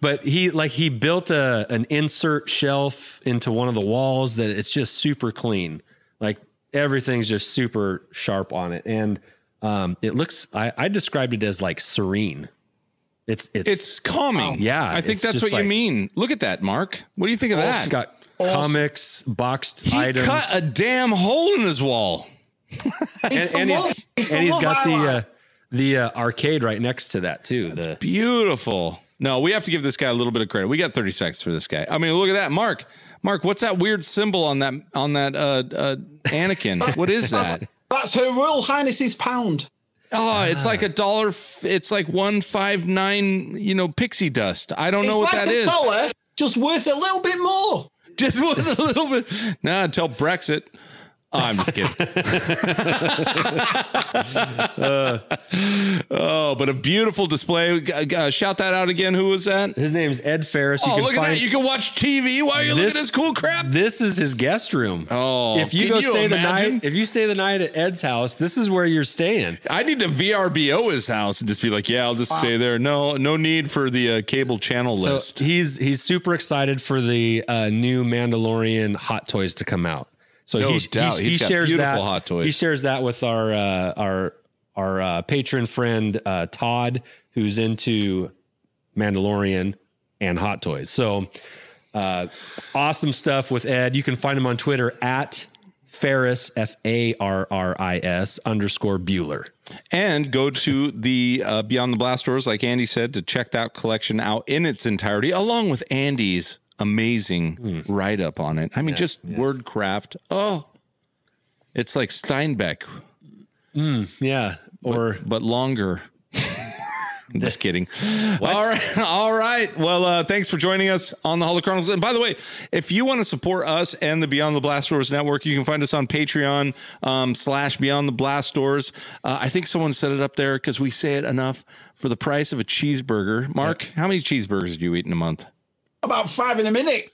But he like he built a an insert shelf into one of the walls that it's just super clean. Like everything's just super sharp on it, and um, it looks. I, I described it as like serene. It's it's It's calming. Yeah, I think it's that's just what you mean. Look at that, Mark. What do you think of it's that? got Awesome. comics, boxed items. he items. cut a damn hole in his wall. It's and the he's, love- it's the and he's love got the uh, the uh, arcade right next to that too. The, Beautiful. No, we have to give this guy a little bit of credit. We got 30 seconds for this guy. I mean, look at that, Mark. Mark, what's that weird symbol on that on that uh, uh Anakin? What is that? That's Her Royal Highness's pound. Oh, it's ah. like a dollar. It's like one five nine. You know, pixie dust. I don't know it's what like that a is. dollar, just worth a little bit more. Just worth a little bit. Nah, until Brexit. Oh, I'm just kidding. oh, but a beautiful display. Uh, shout that out again. Who was that? his name's Ed Farris. You Oh, can look at that. You can watch TV while you look at this cool crap. This is his guest room. Oh, if you can go you stay the night, if you stay the night at Ed's house, this is where you're staying. I need to VRBO his house and just be like, yeah, I'll just stay there. No, no need for the uh, cable channel So list. he's he's super excited for the uh, new Mandalorian hot toys to come out. So No he, doubt. he, shares beautiful that. hot toys. He shares that with our uh, our our uh, patron friend uh, Todd, who's into Mandalorian and hot toys. So uh, awesome stuff with Ed. You can find him on Twitter at Farris F A R R I S underscore Bueller. And go to the uh, Beyond the Blast Doors, like Andy said, to check that collection out in its entirety, along with Andy's amazing Hmm. write up on it. I mean, just wordcraft. Oh, it's like Steinbeck, Yeah. Or but longer. I'm just kidding. All right. All right. Well, uh, thanks for joining us on the Holo Chronicles. And by the way, if you want to support us and the Beyond the Blast Doors network, you can find us on Patreon um, slash Beyond the Blast Doors. Uh, I think someone set it up there because we say it enough for the price of a cheeseburger. Mark, how many cheeseburgers do you eat in a month? About five in a minute.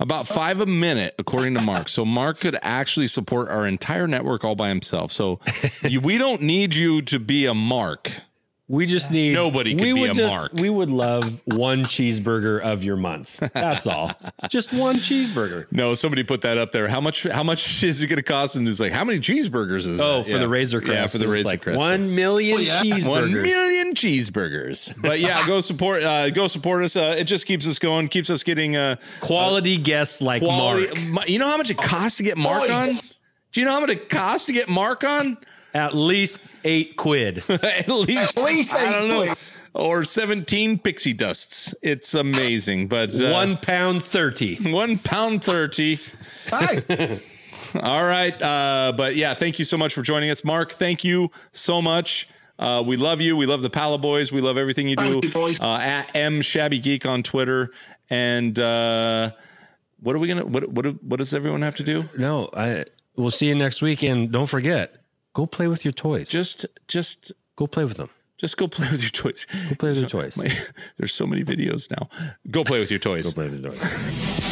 About five a minute, according to Mark. So Mark could actually support our entire network all by himself. So you, we don't need you to be a Mark. We just need Nobody could we be would a just, Mark. We would love one cheeseburger of your month. That's all. just one cheeseburger. No, somebody put that up there. How much? How much is it going to cost? And it's like, how many cheeseburgers is Oh, that? for Yeah. the Razor Crest. Yeah, for the Razor like Crest. One million Oh, yeah. cheeseburgers. One million cheeseburgers. But yeah, go support. Uh, go support us. Uh, it just keeps us going. Keeps us getting uh, Quality guests like quality. Mark. You know how much it costs to get Mark Oh, on? yeah. Do you know how much it costs to get Mark on? At least eight quid. At least, At least I don't know. quid. Or 17 pixie dusts. It's amazing. But uh, One pound thirty. one pound 30. Hi. All right. Uh, but yeah, thank you so much for joining us. Mark, thank you so much. Uh, we love you. We love the Pala Boys. We love everything you do. Thank you. Uh, at M Shabby Geek on Twitter. And uh, what are we gonna? What what what does everyone have to do? No, I we'll see you next week. And don't forget, go play with your toys. Just just go play with them. just go play with your toys. Go play with your toys. There's so many videos now. Go play with your toys. Go play with your toys.